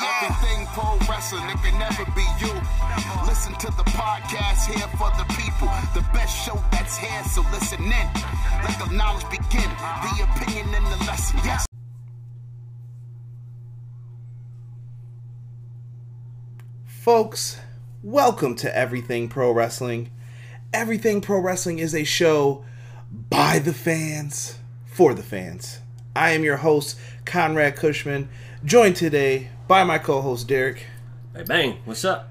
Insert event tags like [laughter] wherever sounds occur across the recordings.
everything pro wrestling. It can never be you. Listen to the podcast here for the people. The best show that's here, so listen in. Let the knowledge begin. The opinion and the lesson. Yes. Folks, welcome to Everything Pro Wrestling. Everything Pro Wrestling is a show by the fans, for the fans. I am your host, Conrad Cushman, joined today by my co host, Derek. Hey, bang, what's up?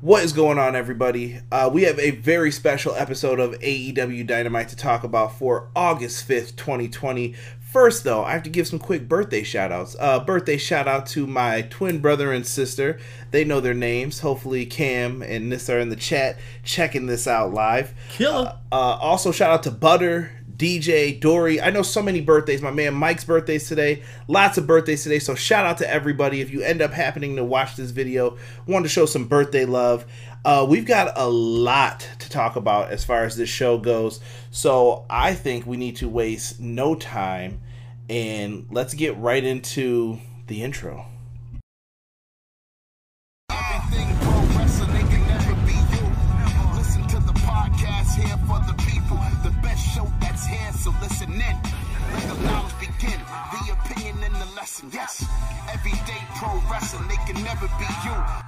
What is going on, everybody? Uh, we have a very special episode of AEW Dynamite to talk about for August 5th, 2020. First, though, I have to give some quick birthday shout outs. Uh, birthday shout out to my twin brother and sister. They know their names. Hopefully, Cam and Nissa are in the chat checking this out live. Killer. Uh, uh, also, shout out to Butter, DJ, Dory. I know so many birthdays. My man Mike's birthday's today. Lots of birthdays today. So shout out to everybody. If you end up happening to watch this video, want to show some birthday love. Uh, we've got a lot to talk about as far as this show goes. So I think we need to waste no time and let's get right into the intro. Lesson. Yes. Everyday pro wrestling, it can never be you.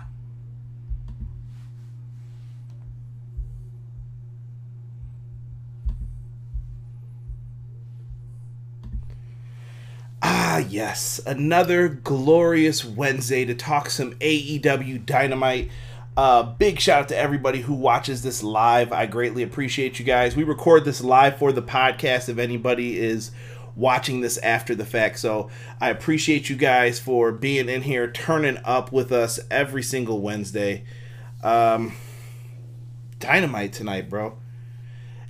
Ah, yes, another glorious Wednesday to talk some AEW Dynamite. Uh, big shout out to everybody who watches this live. I greatly appreciate you guys. We record this live for the podcast if anybody is watching this after the fact. So I appreciate you guys for being in here, turning up with us every single Wednesday. Um, Dynamite tonight, bro.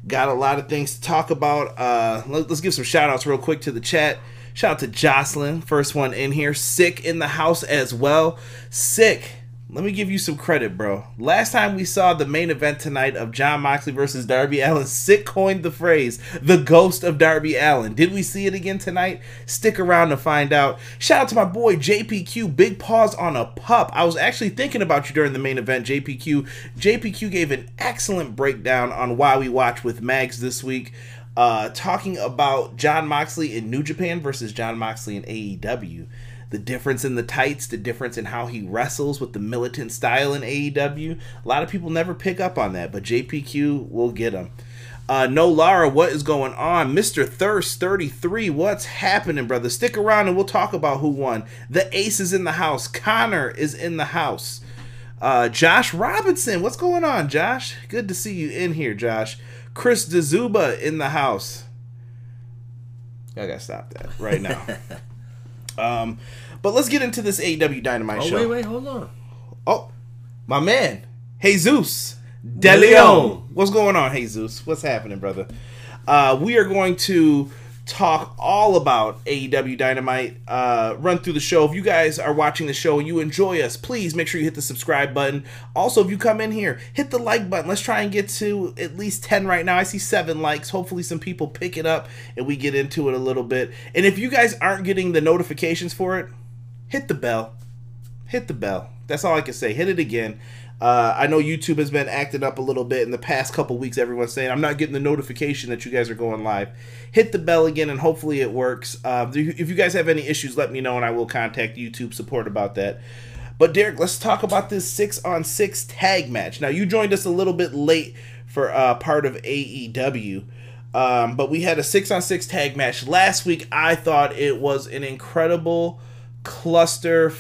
Got a lot of things to talk about. Uh, let, us give some shout outs real quick to the chat. Shout out to Jocelyn, first one in here. Sick in the house as well. Sick. Let me give you some credit, bro. Last time we saw the main event tonight of Jon Moxley versus Darby Allin, Sick coined the phrase, the ghost of Darby Allin. Did we see it again tonight? Stick around to find out. Shout out to my boy JPQ, big paws on a pup. I was actually thinking about you during the main event, JPQ. JPQ gave an excellent breakdown on why we watch with Mags this week uh, talking about Jon Moxley in New Japan versus Jon Moxley in AEW. The difference in the tights, the difference in how he wrestles with the militant style in AEW. A lot of people never pick up on that, but JPQ will get them. Uh, no Lara, what is going on? Mr. Thirst 33, what's happening, brother? Stick around and we'll talk about who won. The ace is in the house. Connor is in the house. Uh, Josh Robinson, what's going on, Josh? Good to see you in here, Josh. Chris DeZuba in the house. I gotta stop that right now. [laughs] um, but let's get into this AEW Dynamite Oh, show. wait, wait, hold on. Oh, my man, Jesus De Leon. What's going on, Jesus? What's happening, brother? Uh, we are going to talk all about AEW Dynamite, uh, run through the show. If you guys are watching the show and you enjoy us, please make sure you hit the subscribe button. Also, if you come in here, hit the like button. Let's try and get to at least 10 right now. I see seven likes. Hopefully, some people pick it up and we get into it a little bit. And if you guys aren't getting the notifications for it, hit the bell. Hit the bell. That's all I can say. Hit it again. Uh, I know YouTube has been acting up a little bit in the past couple weeks. Everyone's saying I'm not getting the notification that you guys are going live. Hit the bell again, and hopefully it works. Uh, if you guys have any issues, let me know, and I will contact YouTube support about that. But Derek, let's talk about this six on six tag match. Now you joined us a little bit late for uh, part of AEW. Um, but we had a six on six tag match last week. I thought it was an incredible cluster.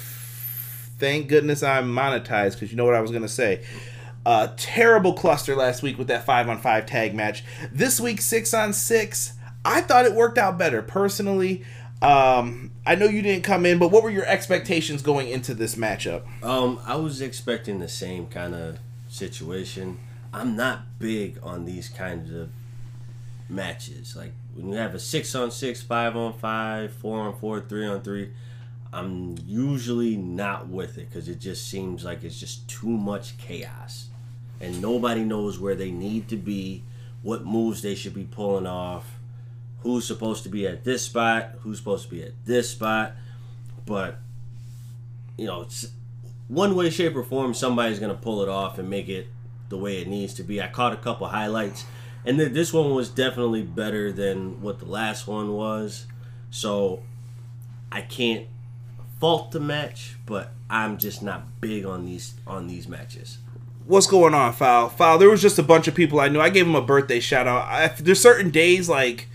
Thank goodness I'm monetized because you know what I was going to say. Uh, terrible cluster last week with that five on five tag match. This week, six on six. I thought it worked out better personally. Um, I know you didn't come in, but what were your expectations going into this matchup? Um, I was expecting the same kind of situation. I'm not big on these kinds of matches. Like when you have a six on six, five on five, four on four, three on three, I'm usually not with it because it just seems like it's just too much chaos, and nobody knows where they need to be, what moves they should be pulling off, who's supposed to be at this spot, who's supposed to be at this spot, but you know, it's one way, shape, or form, somebody's gonna pull it off and make it the way it needs to be. I caught a couple highlights, and th- this one was definitely better than what the last one was. So I can't fault the match, but I'm just not big on these on these matches. What's going on, Foul? Foul, there was just a bunch of people I knew. I gave them a birthday shout out. I, there's certain days like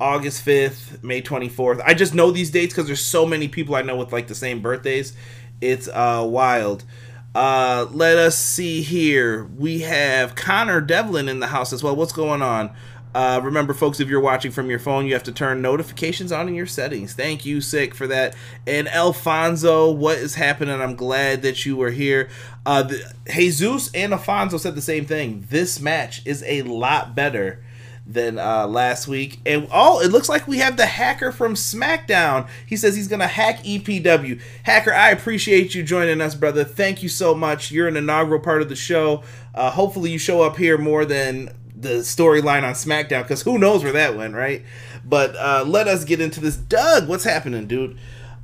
August 5th, May 24th. I just know these dates because there's so many people I know with like the same birthdays. It's uh wild. Uh let us see here. We have Connor Devlin in the house as well. What's going on? Uh, remember, folks, if you're watching from your phone, you have to turn notifications on in your settings. Thank you, Sick, for that. And Alfonso, what is happening? I'm glad that you were here. Uh, the, Jesus and Alfonso said the same thing. This match is a lot better than uh, last week. And oh, it looks like we have the hacker from SmackDown. He says he's going to hack EPW. Hacker, I appreciate you joining us, brother. Thank you so much. You're an inaugural part of the show. Uh, hopefully, you show up here more than the storyline on SmackDown because who knows where that went, right? But uh, let us get into this. Doug, what's happening, dude?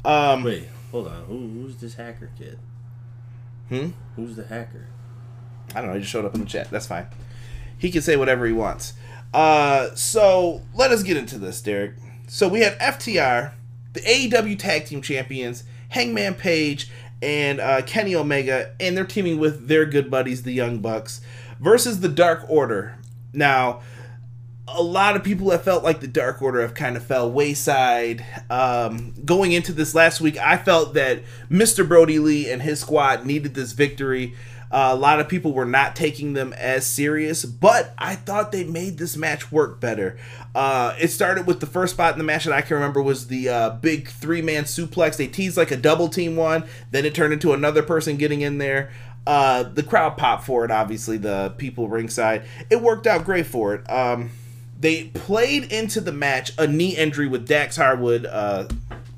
Um, Wait, hold on. Who, who's this hacker kid? Hmm? Who's the hacker? I don't know. He just showed up in the chat. That's fine. He can say whatever he wants. Uh, so let us get into this, Derek. So we had FTR, the AEW Tag Team Champions, Hangman Page, and uh, Kenny Omega, and they're teaming with their good buddies, the Young Bucks, versus the Dark Order. Now, a lot of people have felt like the Dark Order have kind of fell wayside. Um, going into this last week, I felt that Mr. Brodie Lee and his squad needed this victory. Uh, a lot of people were not taking them as serious, but I thought they made this match work better. Uh, it started with the first spot in the match that I can remember was the uh, big three man suplex. They teased like a double team one, then it turned into another person getting in there. Uh, the crowd popped for it, obviously, the people ringside. It worked out great for it. Um, they played into the match a knee injury with Dax Harwood, uh,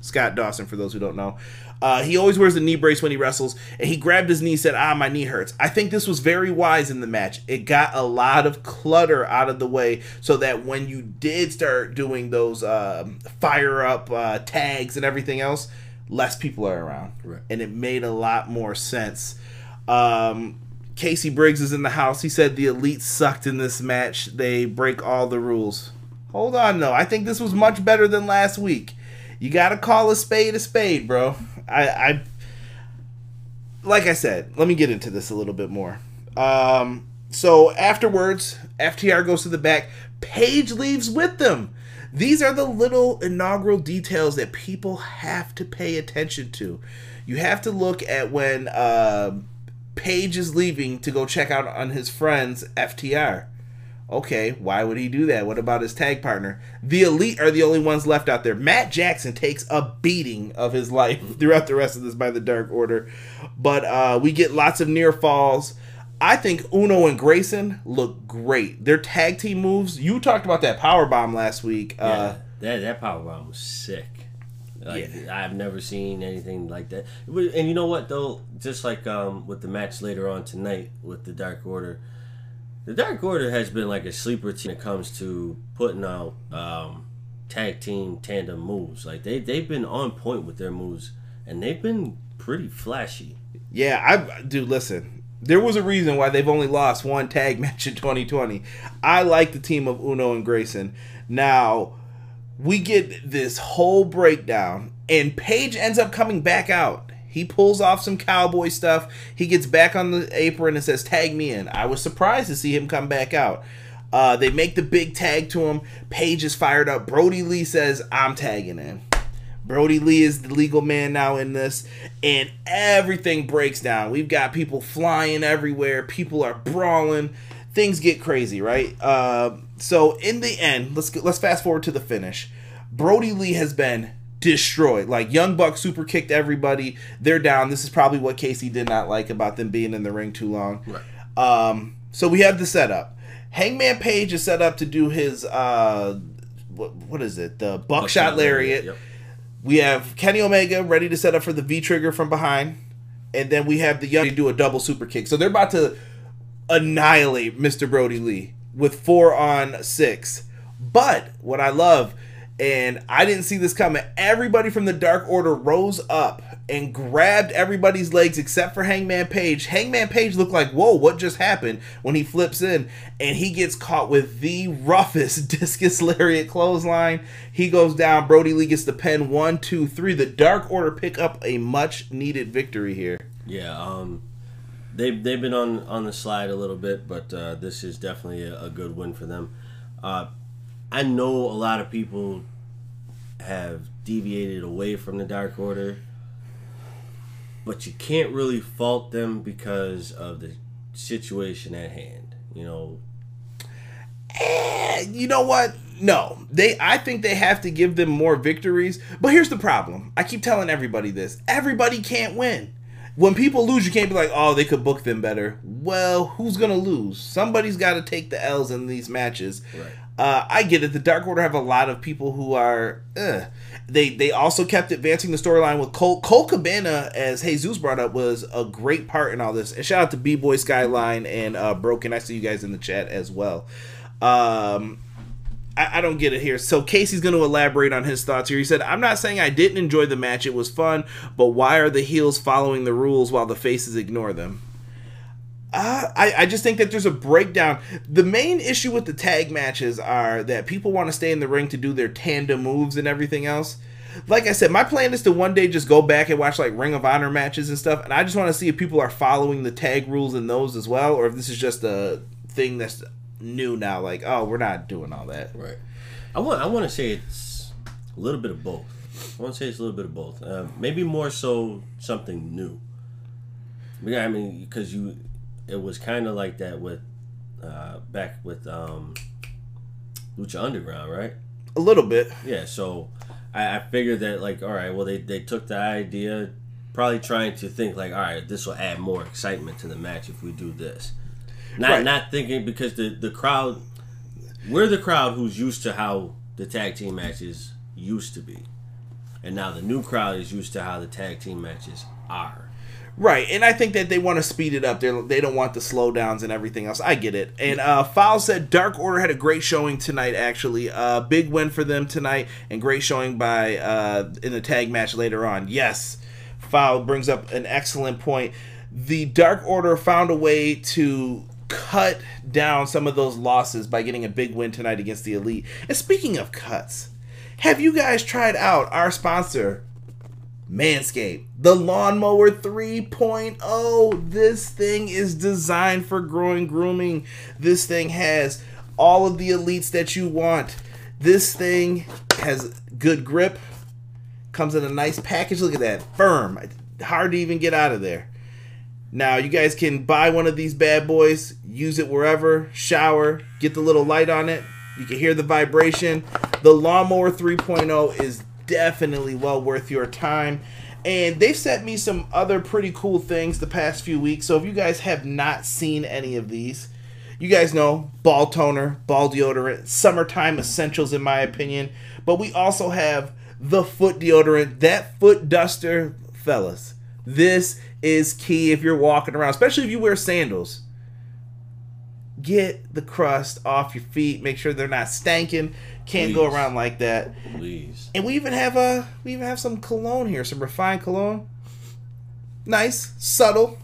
Scott Dawson, for those who don't know. Uh, he always wears a knee brace when he wrestles, and he grabbed his knee, said, "Ah, my knee hurts." I think this was very wise in the match. It got a lot of clutter out of the way, so that when you did start doing those uh, fire up uh, tags and everything else, less people are around, Right. and it made a lot more sense. Um, Casey Briggs is in the house. He said the elite sucked in this match. They break all the rules. Hold on, though. I think this was much better than last week. You got to call a spade a spade, bro. I, I, like I said, let me get into this a little bit more. Um, so afterwards, FTR goes to the back. Page leaves with them. These are the little inaugural details that people have to pay attention to. You have to look at when uh, Page is leaving to go check out on his friends FTR. Okay, why would he do that? What about his tag partner? The Elite are the only ones left out there. Matt Jackson takes a beating of his life [laughs] throughout the rest of this by the Dark Order. But uh, we get lots of near falls. I think Uno and Grayson look great. Their tag team moves. You talked about that power bomb last week. Yeah, Uh, that that power bomb was sick. Like Yeah. I've never seen anything like that. And you know what though? Just like um, with the match later on tonight with the Dark Order, the Dark Order has been like a sleeper team when it comes to putting out um, tag team tandem moves. Like they they've been on point with their moves, and they've been pretty flashy. Yeah, I do. Listen, there was a reason why they've only lost one tag [laughs] match in 2020. I like the team of Uno and Grayson. Now we get this whole breakdown, and Page ends up coming back out. He pulls off some cowboy stuff. He gets back on the apron and says, "Tag me in." I was surprised to see him come back out. Uh, they make the big tag to him. Page is fired up. Brodie Lee says, "I'm tagging in." Brodie Lee is the legal man now in this, and everything breaks down. We've got people flying everywhere, people are brawling, things get crazy, right? Uh, so in the end, let's let's fast forward to the finish. Brodie Lee has been destroyed. Like Young Buck super kicked everybody. They're down. This is probably what Casey did not like about them being in the ring too long. Right. Um, So we have the setup. Hangman Page is set up to do his uh, what what is it? The buckshot, lariat. Yep. We have Kenny Omega ready to set up for the V trigger from behind, and then we have the young do a double super kick. So they're about to annihilate Mr. Brodie Lee with four on six. But what I love, and I didn't see this coming, everybody from the Dark Order rose up and grabbed everybody's legs except for Hangman Page. Hangman Page looked like, whoa, what just happened when he flips in and he gets caught with the [laughs] roughest discus lariat clothesline. He goes down. Brodie Lee gets the pen one, two, three. The Dark Order pick up a much needed victory here. Yeah, um, they've they've been on on the slide a little bit, but uh, this is definitely a, a good win for them. Uh, I know a lot of people have deviated away from the Dark Order, but you can't really fault them because of the situation at hand. You know, Eh, you know what? No, they. I think they have to give them more victories. But here's the problem. I keep telling everybody this. Everybody can't win. When people lose, you can't be like, "Oh, they could book them better." Well, who's gonna lose? Somebody's got to take the L's in these matches. Right. Uh, I get it. The Dark Order have a lot of people who are. Uh, they they also kept advancing the storyline with Colt Colt Cabana, as Jesus brought up, was a great part in all this. And shout out to B Boy Skyline and uh, Broken. I see you guys in the chat as well. Um, I, I don't get it here. So Casey's going to elaborate on his thoughts here. He said, "I'm not saying I didn't enjoy the match. It was fun, but why are the heels following the rules while the faces ignore them?" Uh, I, I just think that there's a breakdown. The main issue with the tag matches are that people want to stay in the ring to do their tandem moves and everything else. Like I said, my plan is to one day just go back and watch like Ring of Honor matches and stuff, and I just want to see if people are following the tag rules in those as well, or if this is just a thing that's new now. Like, oh, we're not doing all that. Right. I want I want to say it's a little bit of both. I want to say it's a little bit of both. Uh, maybe more so something new. Yeah, I mean, because you, it was kind of like that with, uh, back with um, Lucha Underground, right? A little bit. Yeah. So I, I figured that like, all right, well they they took the idea, probably trying to think like, all right, this will add more excitement to the match if we do this. Not Right. not thinking because the the crowd, we're the crowd who's used to how the tag team matches used to be, and now the new crowd is used to how the tag team matches are. Right, and I think that they want to speed it up. They they don't want the slowdowns and everything else. I get it. And uh, Foul said Dark Order had a great showing tonight. Actually, uh, big win for them tonight, and great showing by uh, in the tag match later on. Yes, Foul brings up an excellent point. The Dark Order found a way to cut down some of those losses by getting a big win tonight against the Elite. And speaking of cuts, have you guys tried out our sponsor, Manscaped, the Lawnmower 3.0. This thing is designed for growing grooming. This thing has all of the elites that you want. This thing has good grip, comes in a nice package. Look at that, firm, hard to even get out of there. Now, you guys can buy one of these bad boys, use it wherever, shower, get the little light on it. You can hear the vibration. The Lawnmower 3.0 is definitely well worth your time. And they've sent me some other pretty cool things the past few weeks. So if you guys have not seen any of these, you guys know ball toner, ball deodorant, summertime essentials in my opinion. But we also have the foot deodorant, that foot duster, fellas. This is key if you're walking around, especially if you wear sandals. Get the crust off your feet. Make sure they're not stanking. Can't go around like that. Please. And we even have a we even have some cologne here, some refined cologne. Nice, subtle.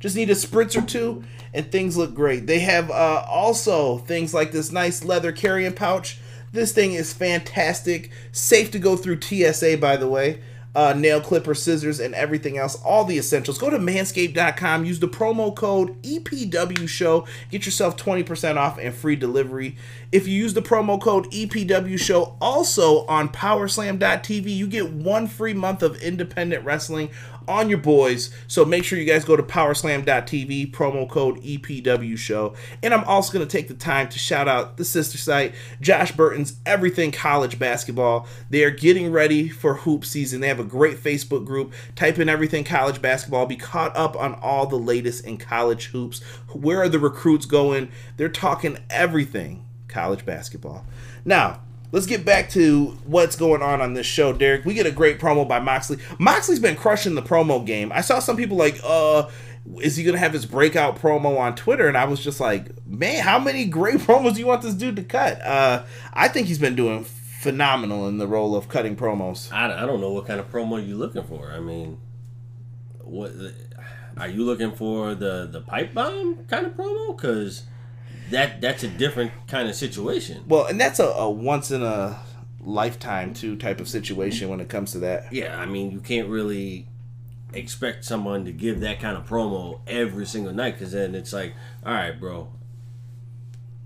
Just need a spritz or two, and things look great. They have uh, also things like this nice leather carrying pouch. This thing is fantastic, safe to go through TSA, by the way. Uh, nail clipper, scissors, and everything else. All the essentials. Go to manscaped.com. Use the promo code EPW Show. Get yourself 20% off and free delivery. If you use the promo code EPW Show also on Powerslam.tv, you get one free month of independent wrestling on your boys. So make sure you guys go to powerslam.tv, promo code EPW show. And I'm also going to take the time to shout out the sister site, Josh Burton's Everything College Basketball. They are getting ready for hoop season. They have a a great Facebook group. Type in everything college basketball. Be caught up on all the latest in college hoops. Where are the recruits going? They're talking everything college basketball. Now, let's get back to what's going on on this show, Derek. We get a great promo by Moxley. Moxley's been crushing the promo game. I saw some people like, uh, is he gonna have his breakout promo on Twitter? And I was just like, man, how many great [laughs] promos do you want this dude to cut? Uh, I think he's been doing phenomenal in the role of cutting promos. I, I don't know what kind of promo you're looking for. I mean, what are you looking for? The the pipe bomb kind of promo? Because that that's a different kind of situation. Well, and that's a, a once in a lifetime too type of situation when it comes to that. Yeah, I mean, you can't really expect someone to give that kind of promo every single night because then it's like, all right, bro,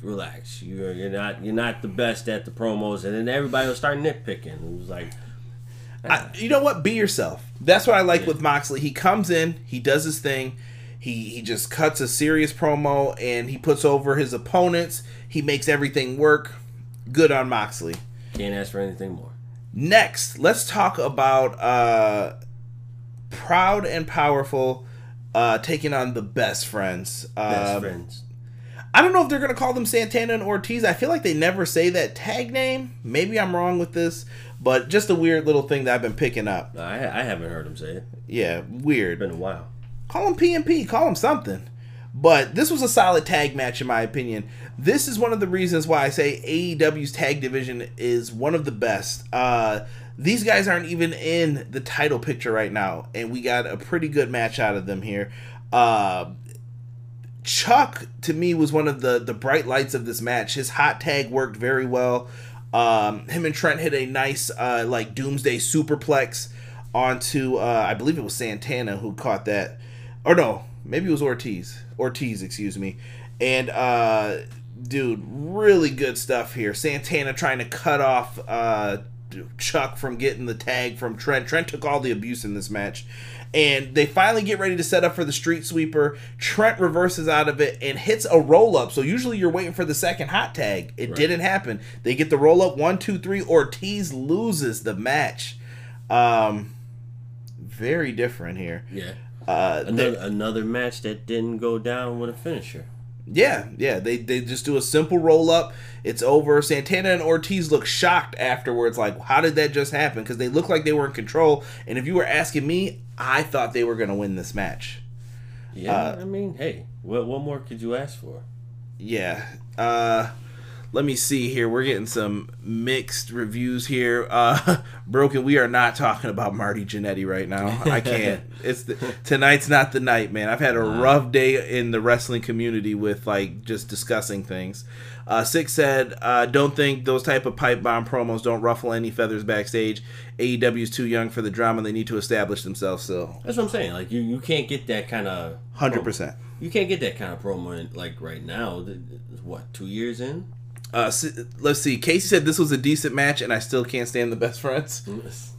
relax. You're you're not you're not the best at the promos, and then everybody will start nitpicking. It was like, I, you know what? Be yourself. That's what I like yeah. with Moxley. He comes in, he does his thing. He he just cuts a serious promo and he puts over his opponents. He makes everything work. Good on Moxley. Can't ask for anything more. Next, let's talk about uh, proud and powerful uh, taking on the best friends. Uh, best friends. I don't know if they're gonna call them Santana and Ortiz. I feel like they never say that tag name. Maybe I'm wrong with this, but just a weird little thing that I've been picking up. I, I haven't heard them say it. Yeah, weird. It's been a while. Call him PMP. Call him something. But this was a solid tag match in my opinion. This is one of the reasons why I say AEW's tag division is one of the best. Uh, these guys aren't even in the title picture right now, and we got a pretty good match out of them here. Uh, Chuck to me was one of the the bright lights of this match. His hot tag worked very well. Um, him and Trent hit a nice uh, like doomsday superplex onto uh, I believe it was Santana who caught that, or no, maybe it was Ortiz. Ortiz, excuse me. And uh, dude, really good stuff here. Santana trying to cut off uh, Chuck from getting the tag from Trent. Trent took all the abuse in this match. And they finally get ready to set up for the street sweeper. Trent reverses out of it and hits a roll up. So usually you're waiting for the second hot tag. It right. didn't happen. They get the roll up one, two, three. Ortiz loses the match. Um, very different here. Yeah. Uh, another, another match that didn't go down with a finisher. Yeah, yeah. They they just do a simple roll up. It's over. Santana and Ortiz look shocked afterwards, like, how did that just happen? Because they look like they were in control. And if you were asking me, I thought they were going to win this match. Yeah, uh, I mean, hey, what what more could you ask for? Yeah. Uh, let me see here. We're getting some mixed reviews here. Uh, [laughs] Broken, we are not talking about Marty Jannetty right now. I can't. [laughs] it's the, tonight's not the night, man. I've had a rough day in the wrestling community with like just discussing things. Uh, Six said, uh, "Don't think those type of pipe bomb promos don't ruffle any feathers backstage. AEW is too young for the drama. They need to establish themselves. So that's what I'm saying. Like you, you can't get that kind of hundred percent. You can't get that kind of promo in, like right now. What two years in? Uh, let's see. Casey said this was a decent match, and I still can't stand the best friends. Yes.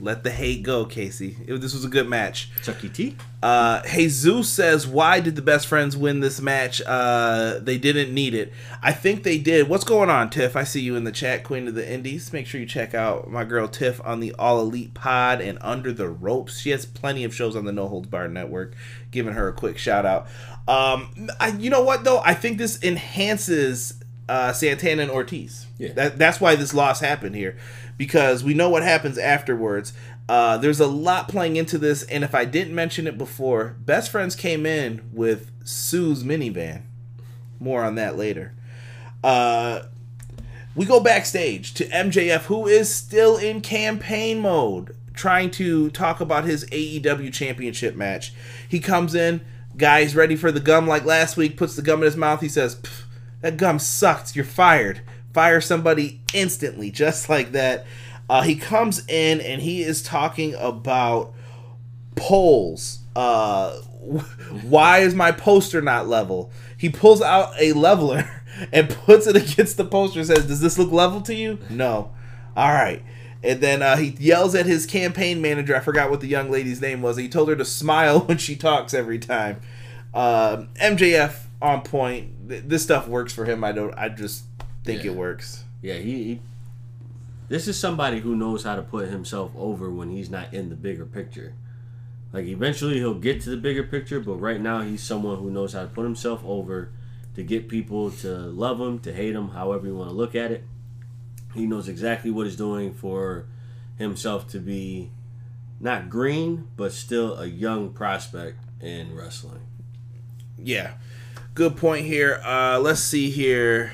Let the hate go, Casey. It, this was a good match. Chucky T. Uh, Jesus says, "Why did the best friends win this match? Uh, they didn't need it. I think they did. What's going on, Tiff? I see you in the chat, Queen of the Indies. Make sure you check out my girl Tiff on the All Elite Pod and Under the Ropes. She has plenty of shows on the No Holds Barred Network. Giving her a quick shout out. Um, I, you know what though? I think this enhances uh, Santana and Ortiz. Yeah. That, that's why this loss happened here, because we know what happens afterwards. Uh, there's a lot playing into this, and if I didn't mention it before, Best Friends came in with Sue's minivan. More on that later. Uh, we go backstage to MJF, who is still in campaign mode, trying to talk about his AEW championship match. He comes in, guy's ready for the gum like last week, puts the gum in his mouth. He says, that gum sucked. You're fired. Fire somebody instantly, just like that. Uh, he comes in and he is talking about polls. Uh, [laughs] why is my poster not level? He pulls out a leveler [laughs] and puts it against the poster and says, Does this look level to you? No. All right. And then uh, he yells at his campaign manager. I forgot what the young lady's name was. He told her to smile [laughs] when she talks every time. MJF on point. This stuff works for him. I don't. I just think yeah. it works. Yeah, he, he this is somebody who knows how to put himself over when he's not in the bigger picture. Like eventually he'll get to the bigger picture, but right now he's someone who knows how to put himself over to get people to love him, to hate him, however you want to look at it. He knows exactly what he's doing for himself to be not green, but still a young prospect in wrestling. Yeah. Good point here. Uh, let's see here.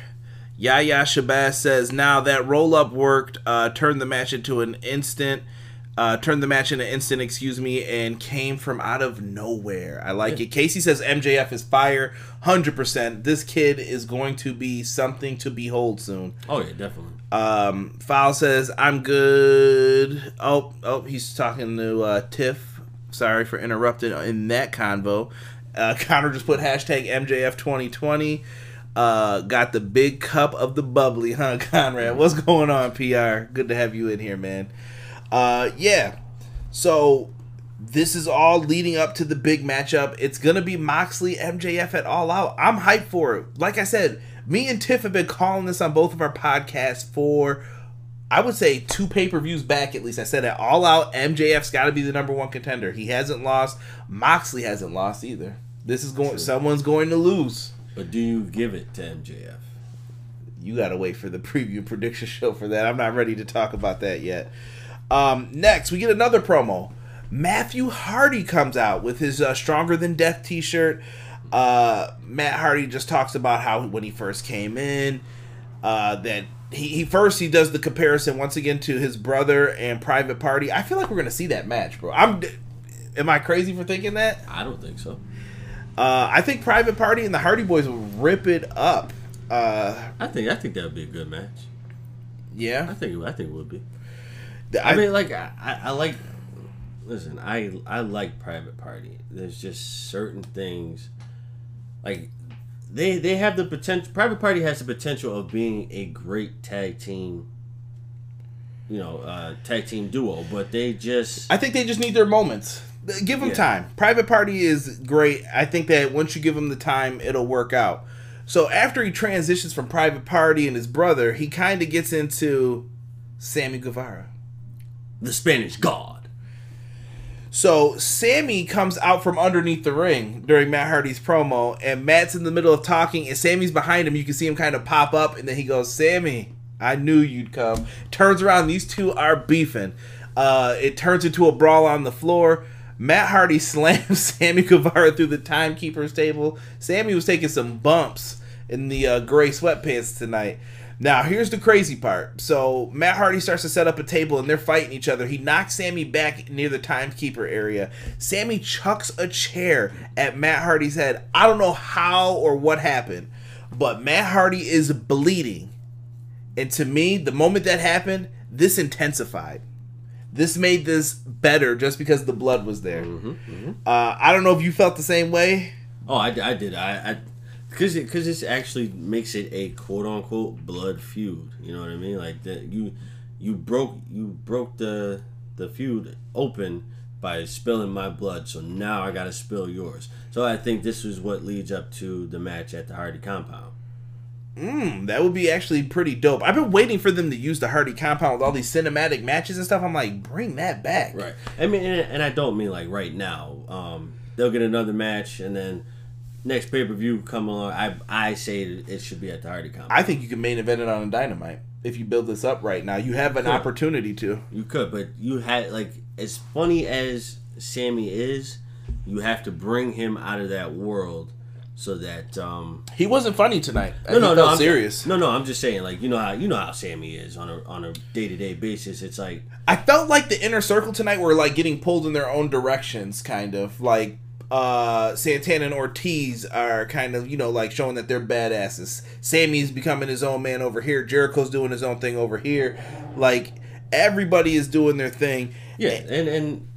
Yaya Shabazz says, now that roll up worked, uh, turned the match into an instant. Uh, turned the match into instant, excuse me, and came from out of nowhere. I like it. Casey says MJF is fire, hundred percent. This kid is going to be something to behold soon. Oh yeah, definitely. Um, Foul says I'm good. Oh, oh, he's talking to uh, Tiff. Sorry for interrupting in that convo. Uh, [laughs] Connor just put hashtag MJF 2020. Uh, got the big cup of the bubbly, huh, [laughs] Conrad? What's going on, PR? Good to have you in here, man. Uh, yeah. So this is all leading up to the big matchup. It's gonna be Moxley MJF at All Out. I'm hyped for it. Like I said, me and Tiff have been calling this on both of our podcasts for I would say two pay per views back at least. I said at All Out, MJF's got to be the number one contender. He hasn't lost. Moxley hasn't lost either. This is going. True. Someone's going to lose. But do you give it to MJF? You got to wait for the [laughs] preview prediction show for that. I'm not ready to talk about that yet. Um, next, we get another promo. Matthew Hardy comes out with his uh, Stronger Than Death t shirt. Uh, Matt Hardy just talks about how when he first came in, uh, that he, he first he does the comparison once again to his brother and Private Party. I feel like we're gonna see that match, bro. I'm. Am I crazy for thinking that? I don't think so. Uh, I think Private Party and the Hardy Boys will rip it up. Uh, I think I think that would be a good match. yeah, I think I think it would be. I, I mean, like I, I I like. Listen, I I like Private Party. There's just certain things, like they they have the potential. Private Party has the potential of being a great tag team. You know, uh, tag team duo, but they just I think they just need their moments. Give him Yeah. time. Private Party is great. I think that once you give him the time, it'll work out. So after he transitions from Private Party and his brother, he kind of gets into Sammy Guevara. the Spanish God. So Sammy comes out from underneath the ring during Matt Hardy's promo, and Matt's in the middle of talking, and Sammy's behind him. You can see him kind of pop up, and then he goes, "Sammy, I knew you'd come." Turns around, these two are beefing. Uh, it turns into a brawl on the floor. Matt Hardy [laughs] slams Sammy Guevara through the timekeeper's table. Sammy was taking some bumps in the uh, gray sweatpants tonight. Now, here's the crazy part. So, Matt Hardy starts to set up a table and they're fighting each other. He knocks Sammy back near the timekeeper area. Sammy chucks a chair at Matt Hardy's head. I don't know how or what happened, but Matt Hardy is bleeding. And to me, the moment that happened, this intensified. This made this better just because the blood was there. Uh, I don't know if you felt the same way. Oh, I, I did. I, I because it because this actually makes it a quote unquote blood feud. You know what I mean? Like that you you broke you broke the the feud open by spilling my blood. So now I got to spill yours. So I think this is what leads up to the match at the Hardy compound. Mm, that would be actually pretty dope. I've been waiting for them to use the Hardy compound with all these cinematic matches and stuff. I'm like, bring that back. Right. I mean, and, and I don't mean like right now. Um, they'll get another match, and then next pay per view come along. I I say it, it should be at the Hardy compound. I think you can main event it on a Dynamite if you build this up right now. You have an opportunity to. You could, but you had like as funny as Sammy is, you have to bring him out of that world so that um He wasn't funny tonight. no no he no felt I'm, serious. No no, I'm just saying like you know how you know how Sammy is on a on a day to day basis. It's like I felt like the inner circle tonight were like getting pulled in their own directions, kind of like uh Santana and Ortiz are kind of you know like showing that they're badasses. Sammy's becoming his own man over here. Jericho's doing his own thing over here. Like everybody is doing their thing. yeah, and and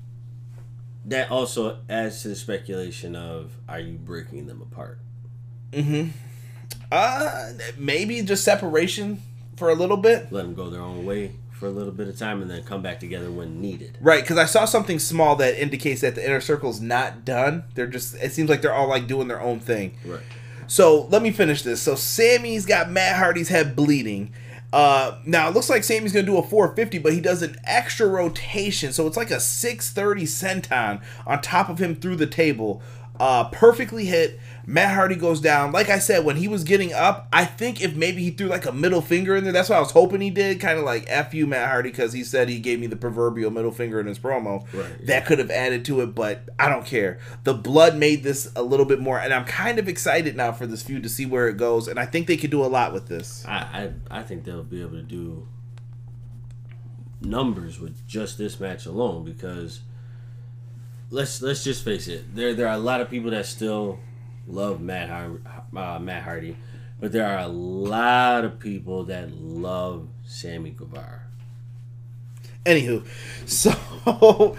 that also adds to the speculation of are you breaking them apart? Uh maybe just separation for a little bit. Let them go their own way for a little bit of time and then come back together when needed. Right, because I saw something small that indicates that the inner circle's not done. They're just it seems like they're all like doing their own thing. Right. So let me finish this. So Sammy's got Matt Hardy's head bleeding. Uh, now it looks like Sammy's gonna do a 450, but he does an extra rotation, so it's like a 630 senton on top of him through the table. Uh, perfectly hit. Matt Hardy goes down. Like I said, when he was getting up, I think if maybe he threw like a middle finger in there, that's what I was hoping he did. Kind of like F you, Matt Hardy, because he said he gave me the proverbial middle finger in his promo. Right, That could have added to it, but I don't care. The blood made this a little bit more, and I'm kind of excited now for this feud to see where it goes, and I think they could do a lot with this. I, I I think they'll be able to do numbers with just this match alone because let's let's just face it there there are a lot of people that still love Matt uh, Matt Hardy but there are a lot of people that love Sammy Guevara Anywho, [laughs] so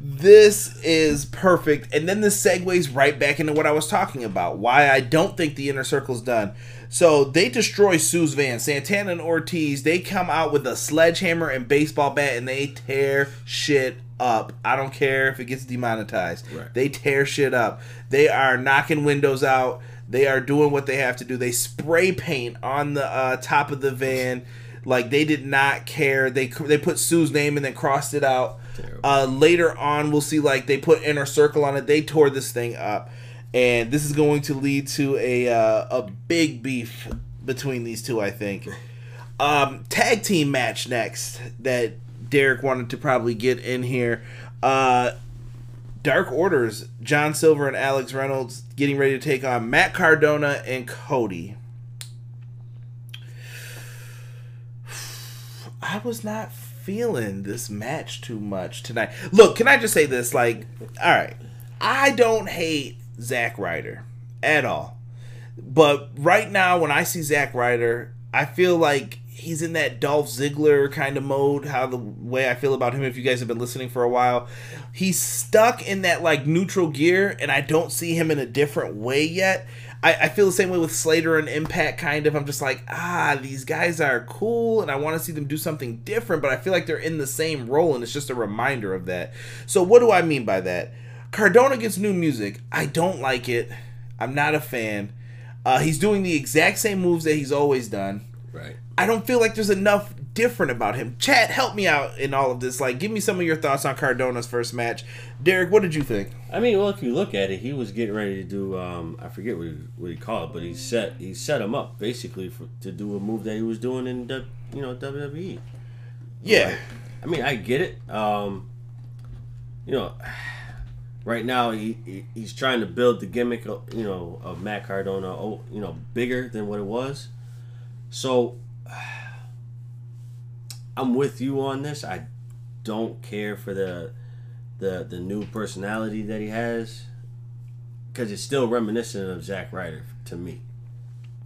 this is perfect. And then this segues right back into what I was talking about. Why I don't think the inner circle's done. So they destroy Sue's van. Santana and Ortiz, they come out with a sledgehammer and baseball bat and they tear shit up. I don't care if it gets demonetized. Right. They tear shit up. They are knocking windows out. They are doing what they have to do. They spray paint on the uh, top of the van. Like they did not care. They they put Sue's name and then crossed it out. Uh, later on, we'll see like they put inner circle on it. They tore this thing up, and this is going to lead to a uh, a big beef between these two. I think. [laughs] Um, tag team match next that Derek wanted to probably get in here. Uh, Dark Orders, John Silver and Alex Reynolds getting ready to take on Matt Cardona and Cody. I was not feeling this match too much tonight. Look, can I just say this? Like, all right, I don't hate Zack Ryder at all. But right now, when I see Zack Ryder, I feel like he's in that Dolph Ziggler kind of mode. How the way I feel about him, if you guys have been listening for a while, he's stuck in that like neutral gear, and I don't see him in a different way yet. I, I feel the same way with Slater and Impact, kind of. I'm just like, ah, these guys are cool, and I want to see them do something different, but I feel like they're in the same role, and it's just a reminder of that. So, what do I mean by that? Cardona gets new music. I don't like it. I'm not a fan. Uh, he's doing the exact same moves that he's always done. Right I don't feel like there's enough different about him. Chat, help me out in all of this. Like, give me some of your thoughts on Cardona's first match. Derek, what did you think? I mean, well, if you look at it, he was getting ready to do. Um, I forget what he, what he called it, but he set he set him up basically for, to do a move that he was doing in the you know WWE. Yeah, I mean, I get it. Um, you know, right now he, he he's trying to build the gimmick, of, you know, of Matt Cardona, oh, you know, bigger than what it was. So [sighs] I'm with you on this. I don't care for the the the new personality that he has because it's still reminiscent of Zack Ryder to me.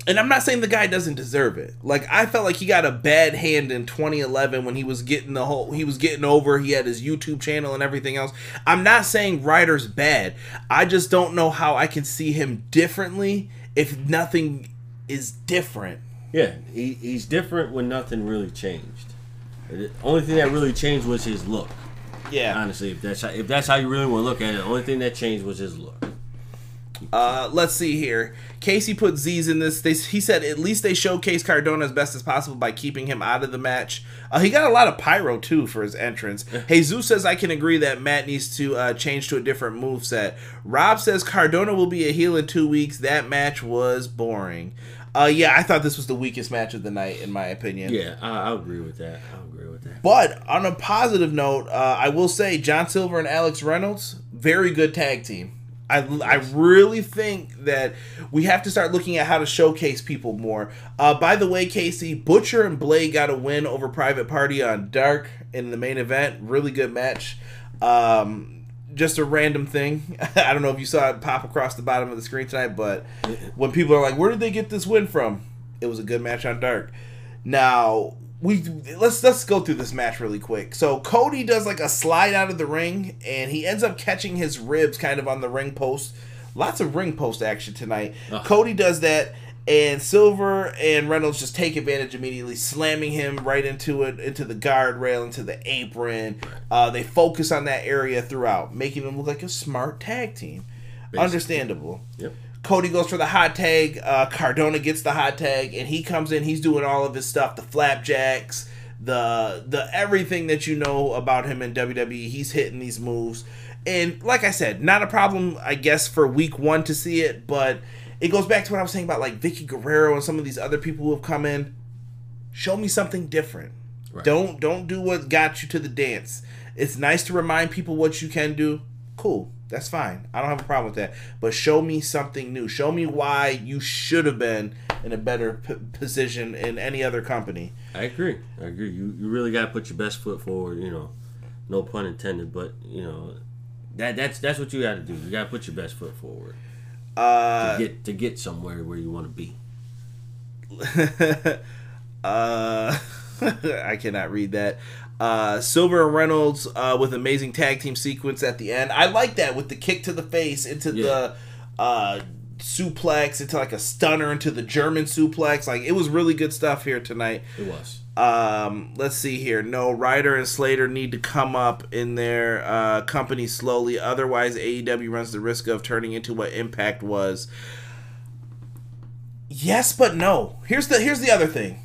and I'm not saying the guy doesn't deserve it. Like, I felt like he got a bad hand in 2011 when he was getting the whole, he was getting over. He had his YouTube channel and everything else. I'm not saying Ryder's bad. I just don't know how I can see him differently if nothing is different. Yeah, he, he's different when nothing really changed. The only thing that really changed was his look. Yeah. Honestly, if that's how, if that's how you really want to look at it, the only thing that changed was his look. Uh, let's see here. Casey put Z's in this. They, he said at least they showcase Cardona as best as possible by keeping him out of the match. Uh, he got a lot of pyro too for his entrance. Jesus says I can agree that Matt needs to uh, change to a different move set. Rob says Cardona will be a heel in two weeks. That match was boring. Uh, yeah, I thought this was the weakest match of the night in my opinion. Yeah, I, I agree with that. I agree with that. But on a positive note, uh, I will say John Silver and Alex Reynolds, very good tag team. I, I really think that we have to start looking at how to showcase people more. Uh, by the way, Casey, Butcher and Blade got a win over Private Party on Dark in the main event. Really good match. Um, just a random thing. [laughs] I don't know if you saw it pop across the bottom of the screen tonight, but when people are like, "Where did they get this win from?" It was a good match on Dark. Now we let's let's go through this match really quick. So Cody does like a slide out of the ring, and he ends up catching his ribs kind of on the ring post. Lots of ring post action tonight. Cody does that, and Silver and Reynolds just take advantage immediately, slamming him right into it, into the guardrail, into the apron. Uh, they focus on that area throughout, making them look like a smart tag team. Basically. Understandable. Yep. Cody goes for the hot tag. Uh, Cardona gets the hot tag, and he comes in. He's doing all of his stuff, the flapjacks, the the everything that you know about him in WWE. He's hitting these moves, and like I said, not a problem, I guess, for week one to see it, but it goes back to what I was saying about like Vickie Guerrero and some of these other people who have come in. Show me something different. Right. Don't don't do what got you to the dance. It's nice to remind people what you can do. Cool. That's fine. I don't have a problem with that. But show me something new. Show me why you should have been in a better p- position in any other company. I agree. I agree. You you really got to put your best foot forward. You know, no pun intended, but you know that that's that's what you got to do. You got to put your best foot forward Uh, to get to get somewhere where you want to be. [laughs] uh, [laughs] I cannot read that. Uh, Silver and Reynolds uh, with amazing tag team sequence at the end. I like that with the kick to the face into Yeah. the uh, suplex into like a stunner into the German suplex. Like it was really good stuff here tonight. It was. Um, let's see here. No, Ryder and Slater need to come up in their uh, company slowly. Otherwise, AEW runs the risk of turning into what Impact was. Yes, but no. Here's the here's the other thing.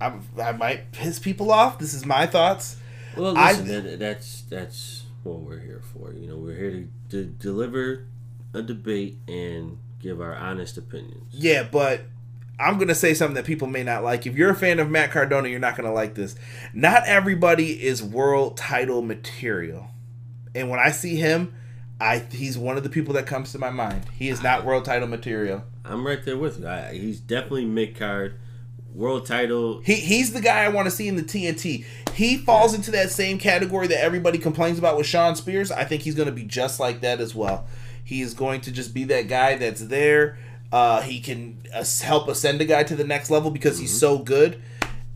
I, I might piss people off. This is my thoughts. Well, I- listen, that, that's that's what we're here for. You know, we're here to, to deliver a debate and give our honest opinions. Yeah, but I'm gonna say something that people may not like. If you're a fan of Matt Cardona, you're not gonna like this. Not everybody is world title material, and when I see him, I he's one of the people that comes to my mind. He is not world title material. I'm right there with you. I, he's definitely mid card, world title. He he's the guy I want to see in the TNT. He falls into that same category that everybody complains about with Shawn Spears. I think he's going to be just like that as well. He is going to just be that guy that's there. Uh, he can uh, help ascend a guy to the next level because he's so good,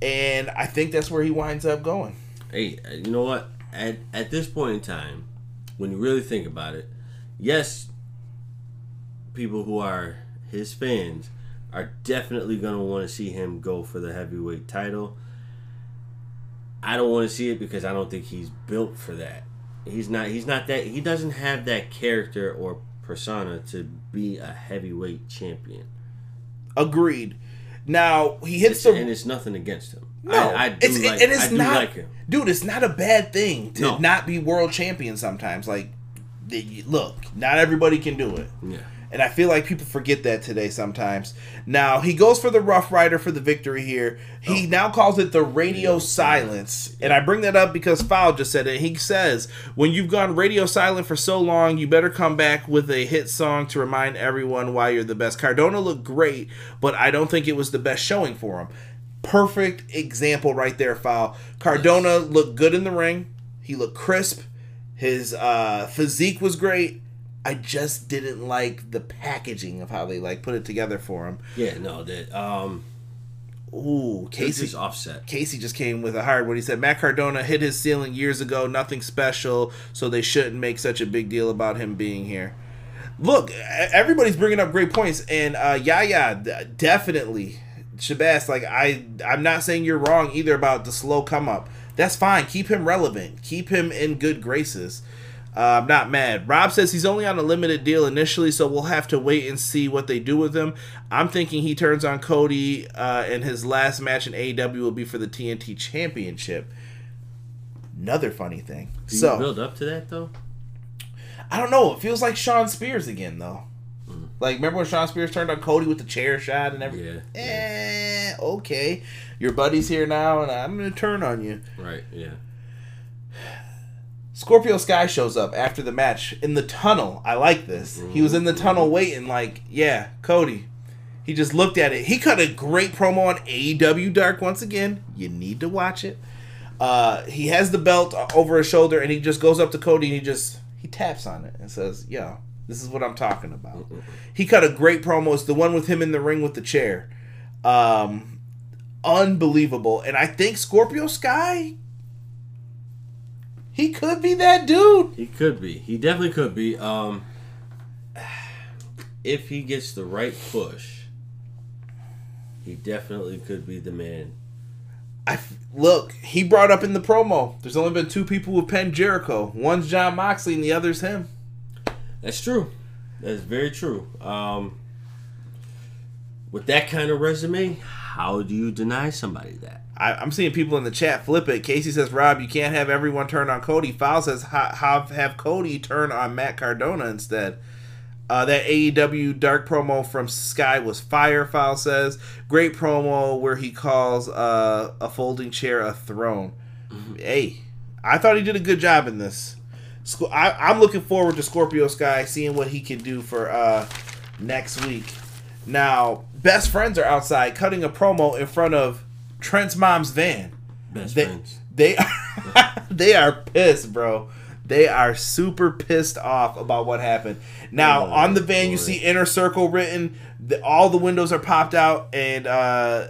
and I think that's where he winds up going. Hey, uh, you know what? At at this point in time, when you really think about it, yes, people who are his fans are definitely going to want to see him go for the heavyweight title. I don't want to see it because I don't think he's built for that. He's not. He's not that. He doesn't have that character or persona to be a heavyweight champion. Agreed. Now he hits It's, the and it's nothing against him. No, I, I do it's, like. it is not, like him. dude. It's not a bad thing to No. not be world champion. Sometimes, like, look, not everybody can do it. Yeah. And I feel like people forget that today sometimes. Now, he goes for the Rough Ryder for the victory here. He Oh. now calls it the radio silence. And I bring that up because Foul just said it. He says, When you've gone radio silent for so long, you better come back with a hit song to remind everyone why you're the best. Cardona looked great, but I don't think it was the best showing for him. Perfect example right there, Foul. Cardona looked good in the ring. He looked crisp. His uh, physique was great. I just didn't like the packaging of how they like put it together for him. Yeah. No. That. Um. Ooh, Casey Casey. offset. Casey just came with a hard one. He said Matt Cardona hit his ceiling years ago, nothing special, so they shouldn't make such a big deal about him being here. Look, everybody's bringing up great points, and uh, yeah, yeah, d- definitely, Shabazz. Like I, I'm not saying you're wrong either about the slow come up. That's fine. Keep him relevant. Keep him in good graces. Uh, I'm not mad. Rob says he's only on a limited deal initially, so we'll have to wait and see what they do with him. I'm thinking he turns on Cody, uh, and his last match in AEW will be for the TNT Championship. Another funny thing. Do so build up to that though? I don't know. It feels like Shawn Spears again, though. Like remember when Shawn Spears turned on Cody with the chair shot and everything? Yeah. Eh, okay. Your buddy's here now, and I'm gonna turn on you. Right. Yeah. Scorpio Sky shows up after the match in the tunnel. I like this. He was in the tunnel waiting, like, yeah, Cody. He just looked at it. He cut a great promo on AEW Dark once again. You need to watch it. Uh, he has the belt over his shoulder, and he just goes up to Cody and he just he taps on it and says, "Yo, this is what I'm talking about." He cut a great promo. It's the one with him in the ring with the chair. Um, unbelievable. And I think Scorpio Sky he could be that dude. He could be. He definitely could be. Um, if he gets the right push, he definitely could be the man. I f- look. He brought up in the promo. There's only been two people who penned Jericho. One's Jon Moxley, and the other's him. That's true. That's very true. Um, with that kind of resume, how do you deny somebody that? I, I'm seeing people in the chat flip it. Casey says, "Rob, you can't have everyone turn on Cody." Foul says, "Have have Cody turn on Matt Cardona instead." Uh, that AEW dark promo from Sky was fire. Foul says, "Great promo where he calls uh, a folding chair a throne." Hey, I thought he did a good job in this. I, I'm looking forward to Scorpio Sky seeing what he can do for uh, next week. Now, best friends are outside cutting a promo in front of Trent's mom's van. Best They friends. they [laughs] they are pissed, bro. They are super pissed off about what happened. Now Oh, on the van, you see inner circle written. The, all the windows are popped out, and uh,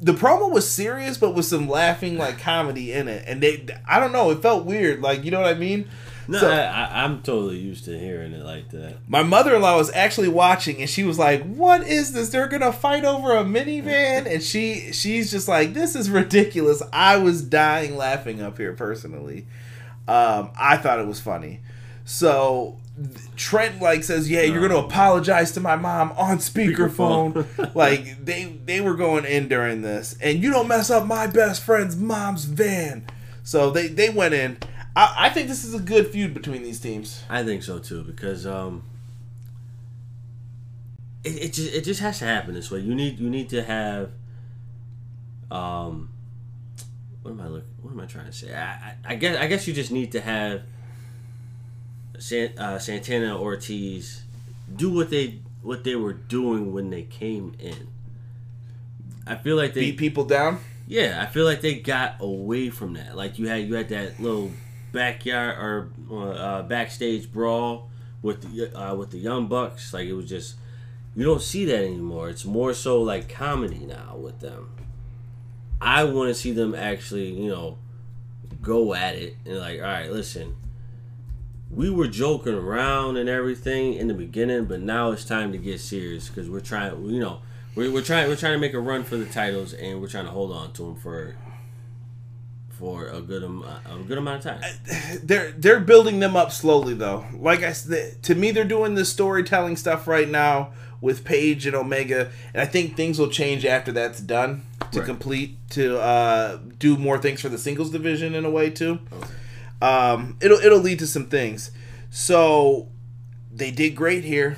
the promo was serious, but with some laughing like comedy in it. And they, I don't know, it felt weird. Like you know what I mean? No, So- I, I'm totally used to hearing it like that. My mother in law was actually watching, and she was like, "What is this? They're gonna fight over a minivan?" And she she's just like, "This is ridiculous." I was dying laughing up here personally. Um, I thought it was funny. So Trent like says, "Yeah, you're gonna apologize to my mom on speakerphone." Speakerphone. [laughs] like they they were going in during this, and you don't mess up my best friend's mom's van. So they they went in. I, I think this is a good feud between these teams. I think so too because um, it, it just it just has to happen this way. You need you need to have um, what am I look What am I trying to say? I, I, I guess I guess you just need to have San, uh, Santana and Ortiz do what they what they were doing when they came in. I feel like they Beat people down. yeah, I feel like they got away from that. Like you had you had that little backyard or uh, backstage brawl with the uh, with the young bucks. Like it was just you don't see that anymore. It's more so like comedy now with them. I want to see them actually, you know, go at it and like, all right, listen. We were joking around and everything in the beginning, but now it's time to get serious because we're trying, you know, we're, we're trying we're trying to make a run for the titles and we're trying to hold on to them for for a good a good amount of time. [sighs] they're they're building them up slowly though. Like I said, to me, they're doing the storytelling stuff right now with Page and Omega, and I think things will change after that's done to Right. complete to uh, do more things for the singles division in a way too. Um, it'll it'll lead to some things. So they did great here.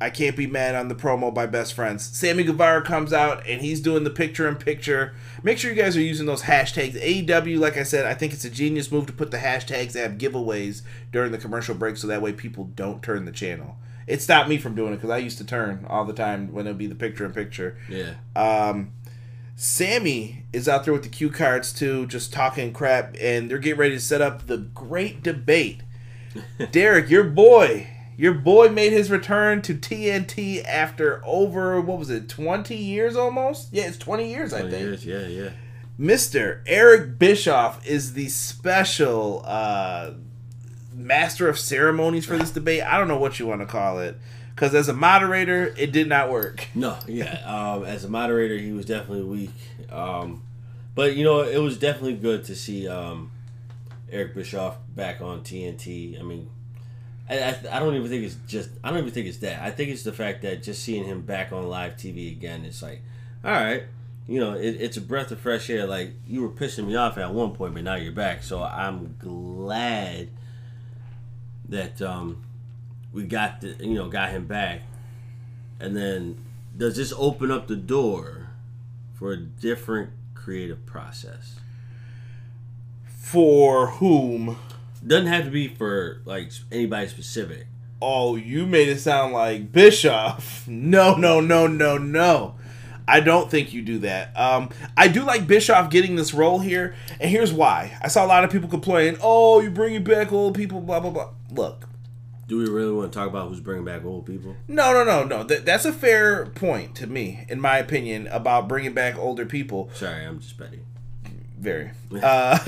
I can't be mad on the promo by Best Friends. Sammy Guevara comes out and he's doing the picture in picture. Make sure you guys are using those hashtags. AEW, like I said, I think it's a genius move to put the hashtags have giveaways during the commercial break so that way people don't turn the channel. It stopped me from doing it because I used to turn all the time when it would be the picture in picture. Yeah. Um, Sammy is out there with the cue cards too, just talking crap, and they're getting ready to set up the great debate. [laughs] Derek, your boy, your boy made his return to TNT after over what was it, twenty years almost? Yeah, it's twenty years, I 20 think. years, yeah, yeah. Mister Eric Bischoff is the special uh, master of ceremonies for this debate. I don't know what you want to call it, because as a moderator, it did not work. [laughs] No, yeah. Um, as a moderator, he was definitely weak. Um, but you know, it was definitely good to see um, Eric Bischoff back on TNT. I mean, I, I, don't even think it's just. I don't even think it's that. I think it's the fact that just seeing him back on live TV again, it's like, all right, you know, it, it's a breath of fresh air. Like you were pissing me off at one point, but now you're back. So I'm glad that um, we got the you know got him back, and then does this open up the door for a different creative process? For whom? Doesn't have to be for like anybody specific. Oh, you made it sound like Bischoff. [laughs] No, no, no, no, no. I don't think you do that. Um, I do like Bischoff getting this role here, and here's why. I saw a lot of people complain, "Oh, you're bringing back old people," blah blah blah. Look, Do we really want to talk about who's bringing back old people? no, no, no, no. That, that's a fair point to me, in my opinion, about bringing back older people. Sorry, I'm just petty. Very. Uh,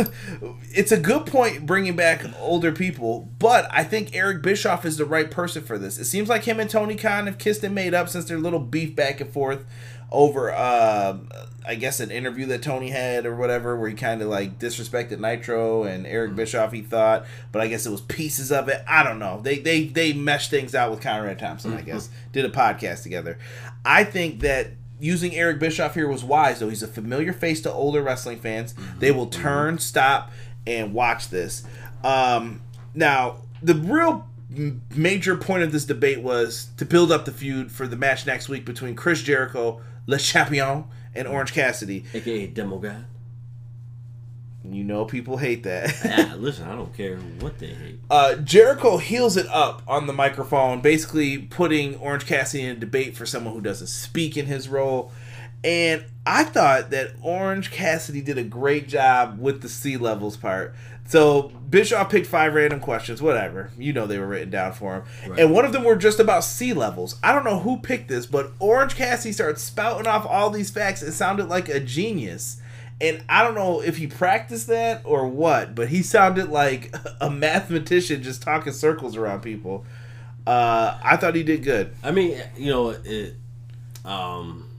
it's a good point bringing back older people, but I think Eric Bischoff is the right person for this. It seems like him and Tony Khan have kissed and made up since their little beef back and forth over, uh, I guess, an interview that Tony had or whatever, where he kind of like disrespected Nitro and Eric Bischoff. He thought, but I guess it was pieces of it. I don't know. They they they meshed things out with Conrad Thompson. I guess did a podcast together. I think that using Eric Bischoff here was wise, though. He's a familiar face to older wrestling fans. They will turn, stop, and watch this. Um, now, the real major point of this debate was to build up the feud for the match next week between Chris Jericho, Le Champion, and Orange Cassidy. AKA Demo God. You know people hate that. [laughs] Ah, listen, I don't care what they hate. uh, Jericho heels it up on the microphone, basically putting Orange Cassidy in a debate for someone who doesn't speak in his role. And I thought that Orange Cassidy did a great job with the sea levels part. So Bischoff picked five random questions, whatever. You know they were written down for him. Right. And one of them were just about sea levels. I don't know who picked this, but Orange Cassidy started spouting off all these facts. It sounded like a genius. And I don't know if he practiced that or what, but he sounded like [laughs] a mathematician just talking circles around people. Uh, I thought he did good. I mean, you know, it. Um,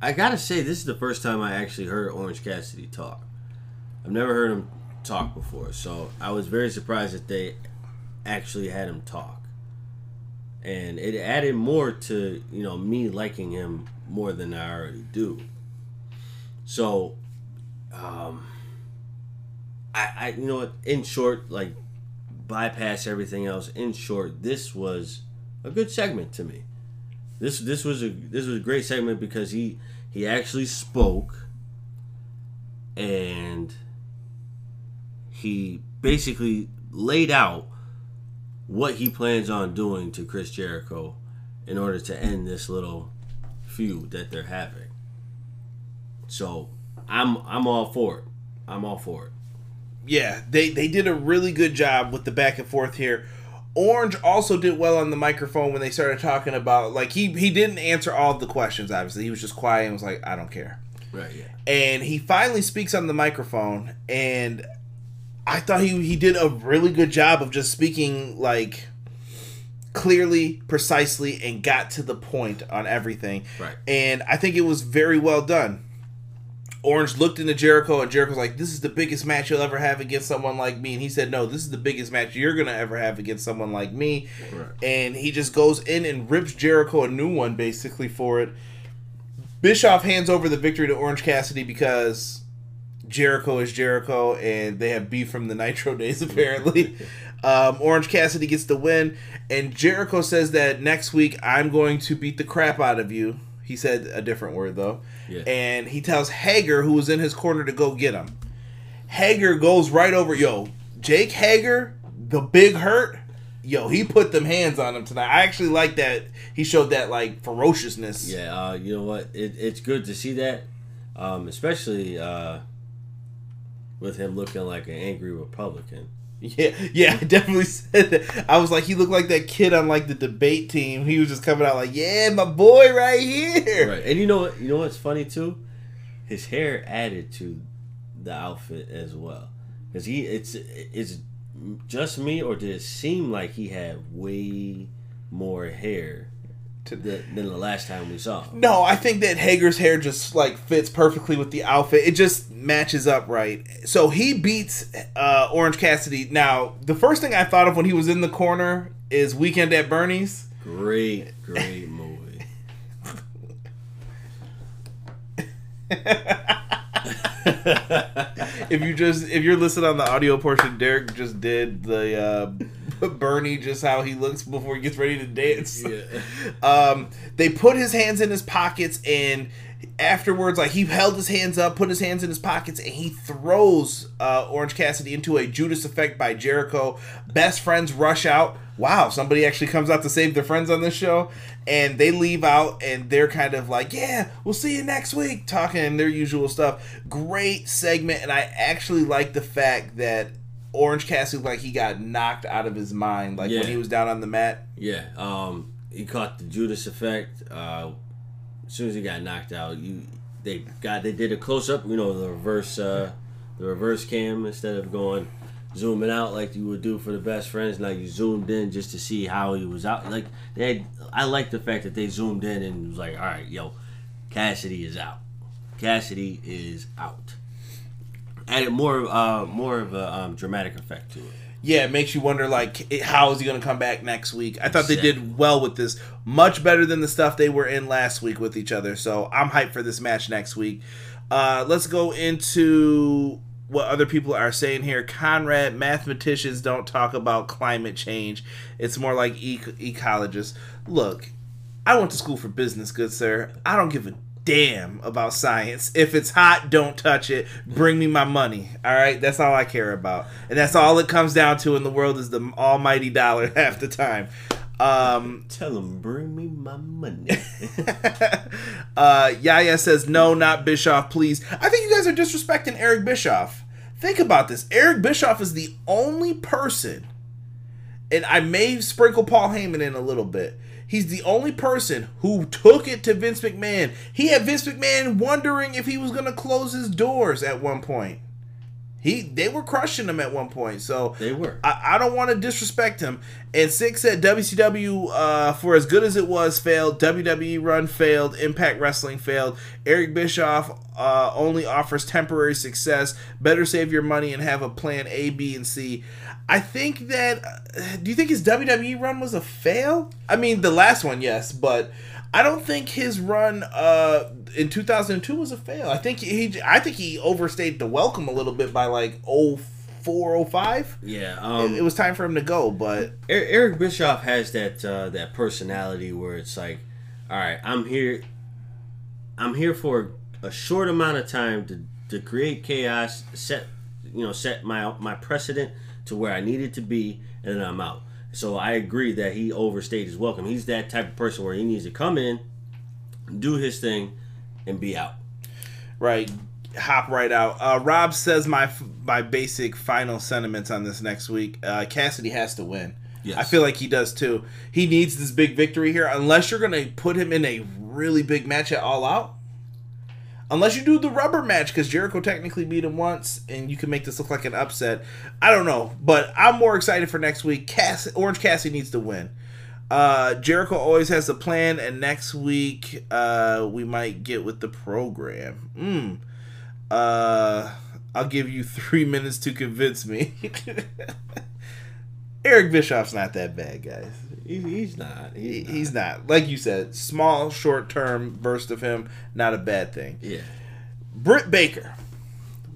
I gotta say, this is the first time I actually heard Orange Cassidy talk. I've never heard him talk before, so I was very surprised that they actually had him talk, and it added more to you know me liking him more than I already do. So, um, I, I you know what? In short, like bypass everything else. In short, this was a good segment to me. This this was a this was a great segment because he he actually spoke and he basically laid out what he plans on doing to Chris Jericho in order to end this little feud that they're having. So I'm I'm all for it. I'm all for it. Yeah, they they did a really good job with the back and forth here. Orange also did well on the microphone when they started talking about like he he didn't answer all the questions. Obviously, he was just quiet and was like, "I don't care." Right. Yeah. and he finally speaks on the microphone and i thought he, he did a really good job of just speaking like clearly precisely and got to the point on everything Right. and i think it was very well done orange looked into jericho and jericho's like this is the biggest match you'll ever have against someone like me and he said no this is the biggest match you're gonna ever have against someone like me Right. and he just goes in and rips Jericho a new one basically for it. Bischoff hands over the victory to Orange Cassidy because Jericho is Jericho and they have beef from the Nitro days [laughs] apparently. um, Orange Cassidy gets the win and Jericho says that next week I'm going to beat the crap out of you. He said a different word though. Yeah. And he tells Hager, who was in his corner, to go get him. Hager goes right over. Yo, Jake Hager, the big hurt. Yo, he put them hands on him tonight. I actually like that. He showed that like ferociousness. Yeah, uh, you know what? It, it's good to see that, um, especially uh, with him looking like an angry Republican. [laughs] yeah, yeah. I definitely said that. I was like, he looked like that kid on like the debate team. He was just coming out like, yeah, my boy right here. Right, and you know what? You know what's funny too? His hair added to the outfit as well, because he it's it's just me, or did it seem like he had way more hair than, than the last time we saw him? No, I think that Hager's hair just like fits perfectly with the outfit. It just matches up right. So he beats uh, Orange Cassidy. Now, the first thing I thought of when he was in the corner is Weekend at Bernie's. Great, great movie. [laughs] [laughs] if you just if you're listening on the audio portion, Derek just did the uh, Bernie just how he looks before he gets ready to dance. Yeah. [laughs] Um, they put his hands in his pockets and afterwards, like he held his hands up, put his hands in his pockets, and he throws uh, Orange Cassidy into a Judas effect by Jericho. Best friends rush out. Wow, somebody actually comes out to save their friends on this show, and they leave out, and they're kind of like, "Yeah, we'll see you next week," talking their usual stuff. Great segment, and I actually like the fact that Orange Cassidy like he got knocked out of his mind, like Yeah. when he was down on the mat. Yeah, um, he caught the Judas effect. Uh, as soon as he got knocked out, you they got they did a close up. You know the reverse uh, the reverse cam instead of going zooming out like you would do for the best friends. Now you zoomed in just to see how he was out. Like they, had, I like the fact that they zoomed in and was like, all right, yo, Cassidy is out. Cassidy is out. Added more uh, more of a um, dramatic effect to it. Yeah, it makes you wonder like it- how is he going to come back next week? I thought they did well with this, much better than the stuff they were in last week with each other. So I'm hyped for this match next week. Uh, let's go into what other people are saying here. Conrad, mathematicians don't talk about climate change. It's more like e- ecologists. Look, I went to school for business, good sir. I don't give a damn about science. If it's hot, don't touch it. Bring me my money. All right, that's all I care about, and that's all it comes down to in the world is the almighty dollar [laughs] half the time. Um, Tell him, bring me my money. [laughs] [laughs] uh, Yaya says no, not Bischoff, please. I think you guys are disrespecting Eric Bischoff. Think about this. Eric Bischoff is the only person, and I may sprinkle Paul Heyman in a little bit. He's the only person who took it to Vince McMahon. He had Vince McMahon wondering if he was going to close his doors at one point. He they were crushing him at one point. So They were. I, I don't want to disrespect him. And Six said WCW, uh, for as good as it was, failed. WWE run failed. Impact Wrestling failed. Eric Bischoff uh, only offers temporary success. Better save your money and have a plan A, B, and C. I think that. Uh, do you think his WWE run was a fail? I mean, the last one, yes, but I don't think his run uh, in 2002 was a fail. I think he, I think he overstayed the welcome a little bit by like 04, 05 yeah. Um, it, it was time for him to go, but Er- Eric Bischoff has that uh, that personality where it's like, all right, I'm here, I'm here for a short amount of time to, to create chaos, set you know set my my precedent to where I need it to be, and then I'm out. So I agree that he overstayed his welcome. He's that type of person where he needs to come in, do his thing, and be out. right, hop right out. Uh, Rob says my my basic final sentiments on this next week. Uh, Cassidy has to win. Yes. I feel like he does too. He needs this big victory here, unless you're gonna put him in a really big match at All Out. Unless you do the rubber match, because Jericho technically beat him once, and you can make this look like an upset. I don't know, but I'm more excited for next week. Cass- Orange Cassidy needs to win. Uh, Jericho always has a plan, and next week uh, we might get with the program. Mm. Uh, I'll give you three minutes to convince me. [laughs] Eric Bischoff's not that bad, guys. He, he's not. He- He's, He's not. Like you said, small, short term burst of him, not a bad thing. Yeah. Britt Baker.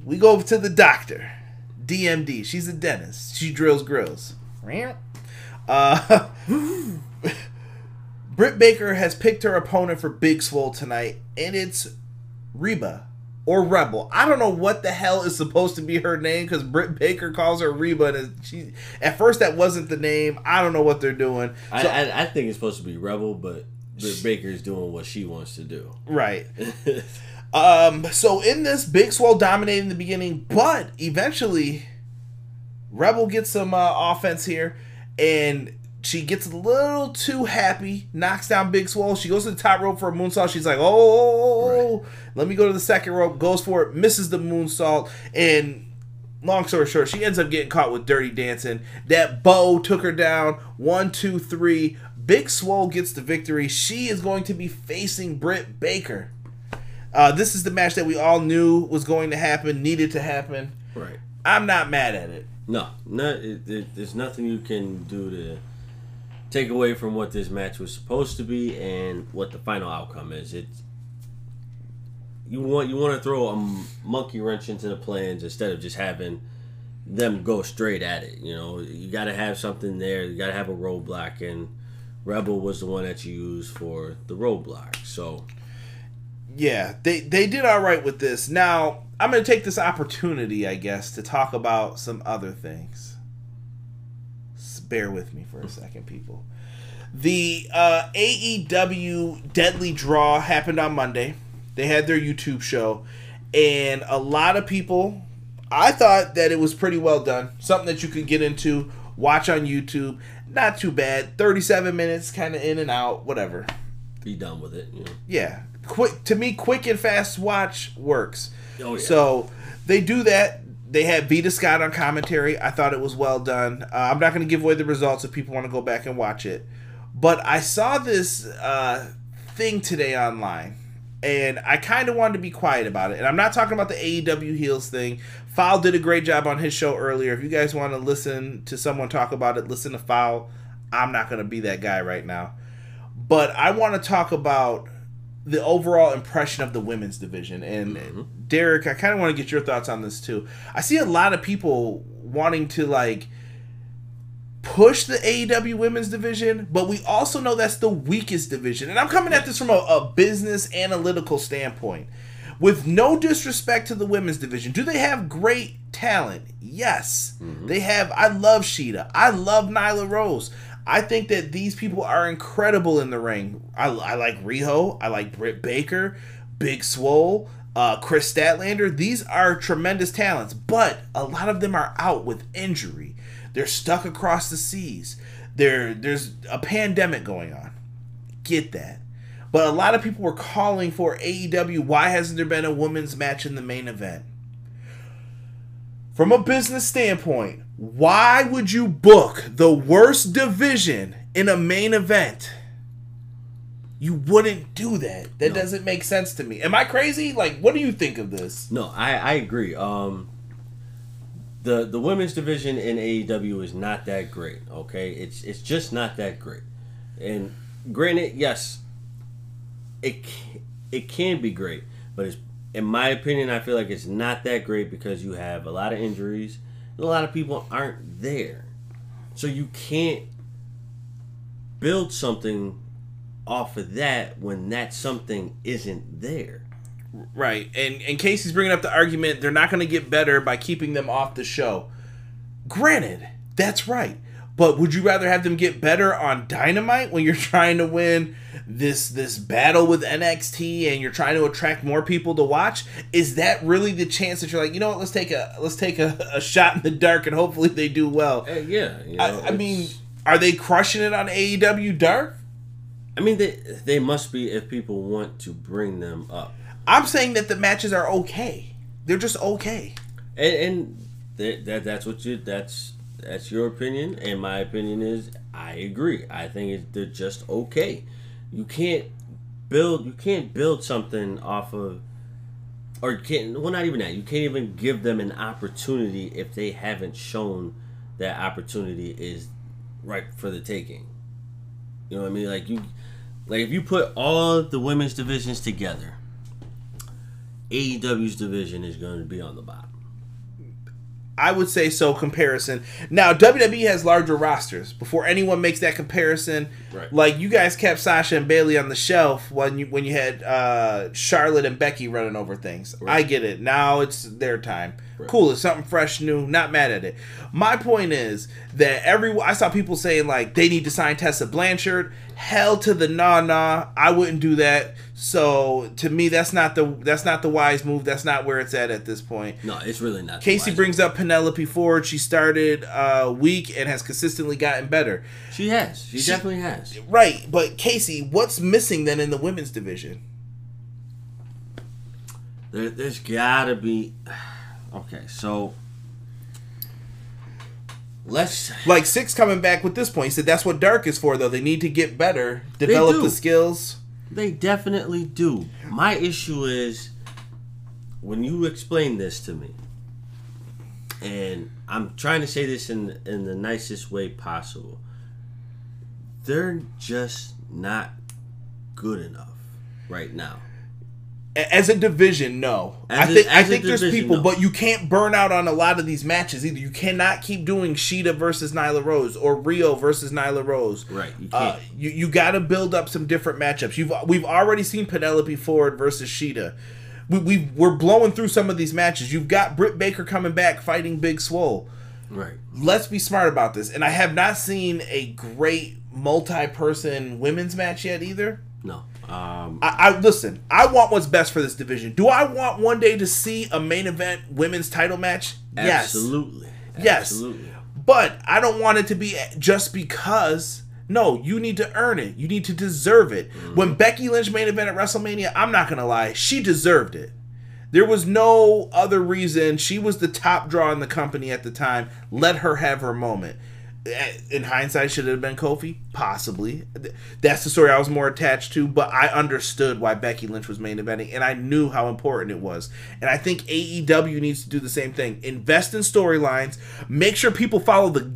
We go to the doctor. DMD. She's a dentist. She drills grills. Uh, [laughs] Britt Baker has picked her opponent for Big Swole tonight, and it's Reba or Rebel. I don't know what the hell is supposed to be her name because Britt Baker calls her Reba, and she at first that wasn't the name. I don't know what they're doing. I, So- I, I think it's supposed to be Rebel, but Britt Baker's doing what she wants to do. right. [laughs] Um, so in this, Big Swole dominating the beginning, but eventually, Rebel gets some uh, offense here, and she gets a little too happy, knocks down Big Swole. She goes to the top rope for a moonsault. She's like, "Oh, let me go to the second rope." Goes for it, misses the moonsault, and long story short, she ends up getting caught with Dirty Dancing. That bow took her down. One, two, three. Big Swole gets the victory. She is going to be facing Britt Baker. Uh, this is the match that we all knew was going to happen, needed to happen. Right. I'm not mad at it. No, no, it, it, there's nothing you can do to take away from what this match was supposed to be and what the final outcome is. It's you want you want to throw a monkey wrench into the plans instead of just having them go straight at it. You know, you got to have something there. You got to have a roadblock, and Rebel was the one that you used for the roadblock. So Yeah, they they did all right with this. Now I'm going to take this opportunity, I guess, to talk about some other things. Bear with me for a second, people. The uh, AEW Deadly Draw happened on Monday. They had their YouTube show, and a lot of people. I thought that it was pretty well done. Something that you could get into, watch on YouTube. Not too bad. 37 minutes, kind of in and out, whatever be done with it. You know. yeah, quick to me, quick and fast watch works. Oh, yeah. So they do that. They had Vita Scott on commentary. I thought it was well done. Uh, I'm not going to give away the results if people want to go back and watch it. But I saw this uh, thing today online, and I kind of wanted to be quiet about it. And I'm not talking about the AEW heels thing. Foul did a great job on his show earlier. If you guys want to listen to someone talk about it, listen to Foul. I'm not going to be that guy right now. But I want to talk about the overall impression of the women's division. And Mm-hmm. Derek, I kind of want to get your thoughts on this too. I see a lot of people wanting to like push the AEW women's division, but we also know that's the weakest division. And I'm coming at this from a, a business analytical standpoint. With no disrespect to the women's division, do they have great talent? Yes. They have I love Shida. I love Nyla Rose. I think that these people are incredible in the ring. I, I like Riho. I like Britt Baker, Big Swole, uh, Kris Statlander. These are tremendous talents, but a lot of them are out with injury. They're stuck across the seas. There, there's a pandemic going on. Get that. But a lot of people were calling for AEW. Why hasn't there been a women's match in the main event? From a business standpoint, why would you book the worst division in a main event? You wouldn't do that. That No. doesn't make sense to me. Am I crazy? Like, what do you think of this? No, I, I agree. Um, the the women's division in AEW is not that great. Okay, it's it's just not that great. And granted, yes, it it can be great, but it's in my opinion, I feel like it's not that great because you have a lot of injuries. And a lot of people aren't there, so you can't build something off of that when that something isn't there. Right. And and Casey's bringing up the argument they're not going to get better by keeping them off the show. Granted, that's right. But would you rather have them get better on Dynamite when you're [laughs] trying to win this this battle with NXT and you're trying to attract more people to watch? Is that really the chance that you're like, you know what, let's take a let's take a, [laughs] a shot in the dark and hopefully they do well. Yeah, you know, I, I mean, are they crushing it on AEW Dark? I mean, they they must be if people want to bring them up, I'm saying that the matches are okay. They're just okay. and, and that, that that's what you that's that's your opinion, and my opinion is I agree. I think it, they're just okay. You can't build you can't build something off of, or can't well not even that. You can't even give them an opportunity if they haven't shown that opportunity is right for the taking. You know what I mean? Like you, like if you put all the women's divisions together, AEW's division is going to be on the bottom. I would say so. Comparison. Now WWE has larger rosters. Before anyone makes that comparison, Right. like you guys kept Sasha and Bayley on the shelf when you when you had uh, Charlotte and Becky running over things. I get it. Now it's their time. Right. Cool. It's something fresh, new. Not mad at it. My point is that every I saw people saying like they need to sign Tessa Blanchard. Hell to the nah nah. I wouldn't do that. So to me, that's not the that's not the wise move. That's not where it's at at this point. No, it's really not. Casey brings up Penelope Ford. She started uh, weak and has consistently gotten better. She has. She, She- definitely has. Right, but Casey, what's missing then in the women's division? There, there's gotta be. Okay, so let's. Like Six coming back with this point, he said that's what Dark is for. Though they need to get better, develop the skills. They definitely do. My issue is when you explain this to me, and I'm trying to say this in in the nicest way possible. They're just not good enough right now. As a division, no. As I a- think I a think there's division, people, no. but you can't burn out on a lot of these matches either. You cannot keep doing Shida versus Nyla Rose or Riho versus Nyla Rose. Right, you Uh, you you got to build up some different matchups. You've we've already seen Penelope Ford versus Shida. We we we're blowing through some of these matches. You've got Britt Baker coming back fighting Big Swole. Right. Let's be smart about this. And I have not seen a great multi-person women's match yet either. No. Um. I, I listen. I want what's best for this division. Do I want one day to see a main event women's title match? Yes. Absolutely. Yes. Absolutely. But I don't want it to be just because No, you need to earn it. You need to deserve it. Mm-hmm. When Becky Lynch main event at WrestleMania, I'm not gonna lie, she deserved it. There was no other reason. She was the top draw in the company at the time. Let her have her moment. Eh, In hindsight, should it have been Kofi? Possibly. That's the story I was more attached to, but I understood why Becky Lynch was main eventing, and I knew how important it was. And I think AEW needs to do the same thing. Invest in storylines. Make sure people follow the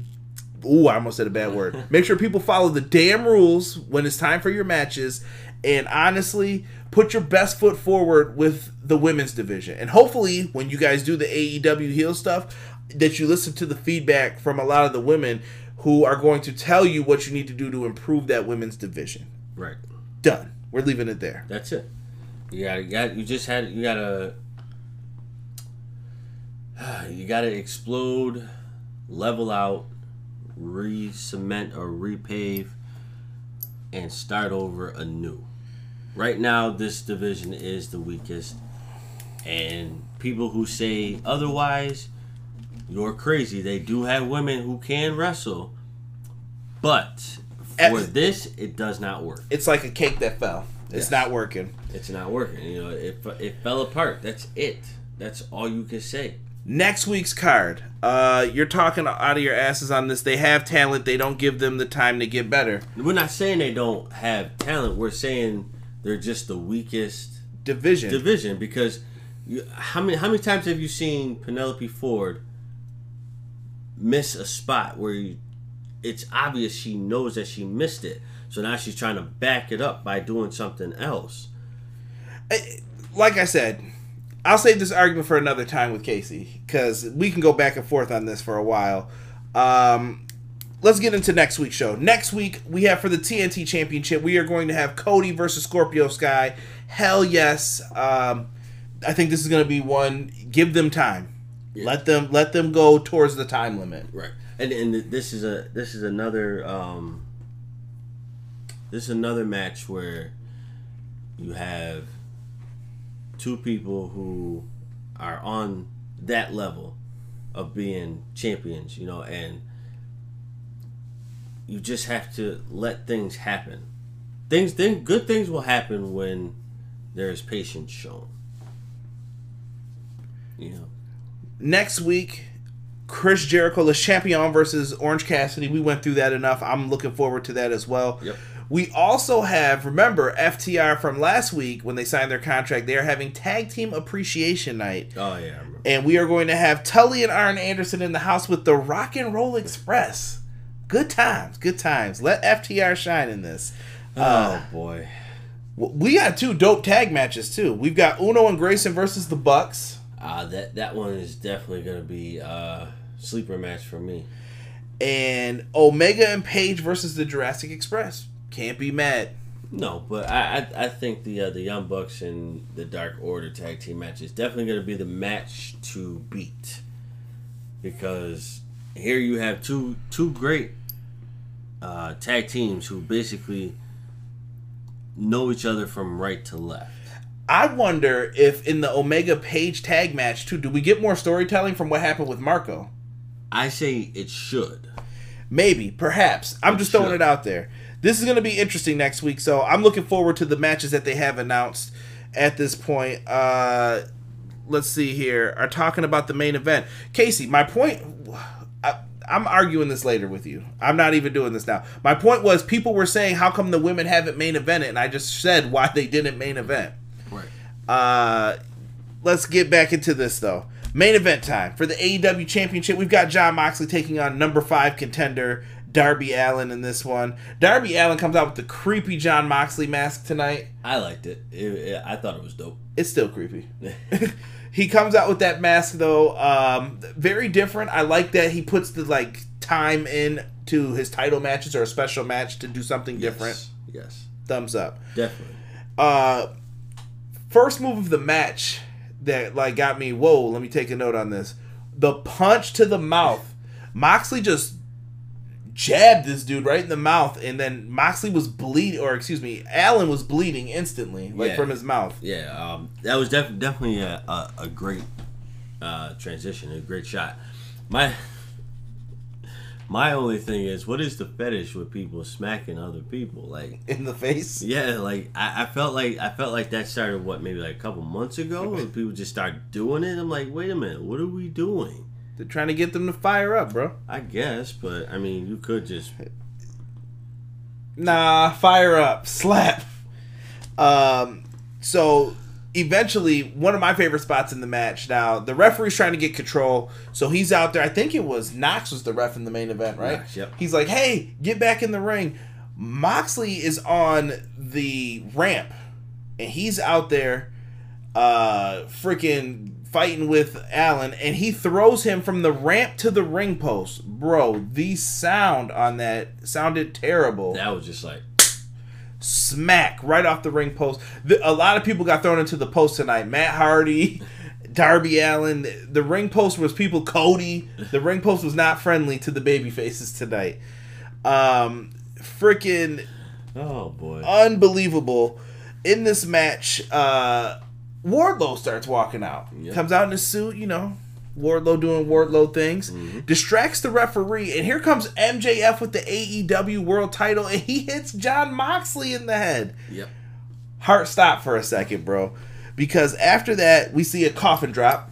Ooh, I almost said a bad word. [laughs] Make sure people follow the damn rules when it's time for your matches. And honestly, put your best foot forward with the women's division. And hopefully, when you guys do the AEW heel stuff, that you listen to the feedback from a lot of the women who are going to tell you what you need to do to improve that women's division. Right. Done. We're leaving it there. That's it. You got you got you just had you gotta [sighs] you gotta explode, level out, re-cement or repave, and start over anew. Right now, this division is the weakest, and people who say otherwise, you're crazy. They do have women who can wrestle, but for At- this, it does not work. It's like a cake that fell. It's Yes. not working. It's not working. You know, it, it fell apart. That's it. That's all you can say. Next week's card. Uh, you're talking out of your asses on this. They have talent. They don't give them the time to get better. We're not saying they don't have talent. We're saying they're just the weakest Division. division because you, how many how many times have you seen Penelope Ford miss a spot where you, it's obvious she knows that she missed it. So now she's trying to back it up by doing something else. like I said, I'll save this argument for another time with Casey because we can go back and forth on this for a while. Um, let's get into next week's show. Next week we have for the TNT Championship. We are going to have Cody versus Scorpio Sky. Hell yes. Um, I think this is going to be one. Give them time. Let them let them go towards the time limit. Right. And and this is a this is another um this is another match where you have two people who are on that level of being champions, you know, and you just have to let things happen. Things then good things will happen when there is patience shown. You know. Next week, Chris Jericho, Le Champion versus Orange Cassidy. We went through that enough. I'm looking forward to that as well. Yep. We also have, remember, FTR from last week when they signed their contract, they are having Tag Team Appreciation Night. Oh yeah. And we are going to have Tully and Arn Anderson in the house with the Rock and Roll Express. Good times, good times. Let FTR shine in this. Uh, oh boy. we got two dope tag matches too. We've got Uno and Grayson versus the Bucks. Uh, that that one is definitely gonna be a sleeper match for me. and Omega and Page versus the Jurassic Express. Can't be mad. No, but I I, I think the uh, the Young Bucks and the Dark Order tag team match is definitely gonna be the match to beat because here you have two two great uh, tag teams who basically know each other from right to left. I wonder if in the Omega Page tag match too, do we get more storytelling from what happened with Marco? I say it should. Maybe, perhaps. I'm just throwing Sure. it out there. This is going to be interesting next week, so I'm looking forward to the matches that they have announced at this point. Uh, let's see here. Are talking about the main event. Casey, my point. I, I'm arguing this later with you. I'm not even doing this now. My point was people were saying, how come the women haven't main evented? And I just said why they didn't main event. Uh, let's get back into this though. Main event time for the AEW Championship. We've got Jon Moxley taking on number five contender Darby Allin in this one. Darby Allin comes out with the creepy Jon Moxley mask tonight. I liked it. It- it- I thought it was dope. It's still creepy. [laughs] [laughs] he comes out with that mask though, um, very different. I like that he puts the like time in to his title matches or a special match to do something different. Yes. yes. Thumbs up. Definitely. uh first move of the match that like got me whoa let me take a note on this the punch to the mouth moxley just jabbed this dude right in the mouth and then moxley was bleeding or excuse me allin was bleeding instantly like Yeah. from his mouth Yeah, um, that was def- definitely a, a, a great uh, transition, a great shot. My My only thing is, what is the fetish with people smacking other people? Like, in the face. yeah, like I, I felt like I felt like that started what maybe like a couple months ago, and people just start doing it. I'm like, wait a minute, what are we doing? They're trying to get them to fire up, bro. I guess, but I mean, you could just Nah, fire up, slap. Um, so eventually, one of my favorite spots in the match. Now the referee's trying to get control, so he's out there. I think it was Knox was the ref in the main event, right? Knox, yep. He's like, "Hey, get back in the ring." Moxley is on the ramp, and he's out there, uh, freaking fighting with Allin, and he throws him from the ramp to the ring post. Bro, the sound on that sounded terrible that was just like smack right off the ring post. The, a lot of people got thrown into the post tonight. Matt Hardy, [laughs] Darby Allin. The ring post was people. Cody. The ring post was not friendly to the baby faces tonight. Um, freaking oh boy. unbelievable. In this match, uh, Wardlow starts walking out. Yep. Comes out in a suit, you know. Wardlow doing Wardlow things. Mm-hmm. Distracts the referee, and here comes MJF with the AEW World Title, and he hits Jon Moxley in the head. Yep. Heart stop for a second, bro, because after that we see a coffin drop.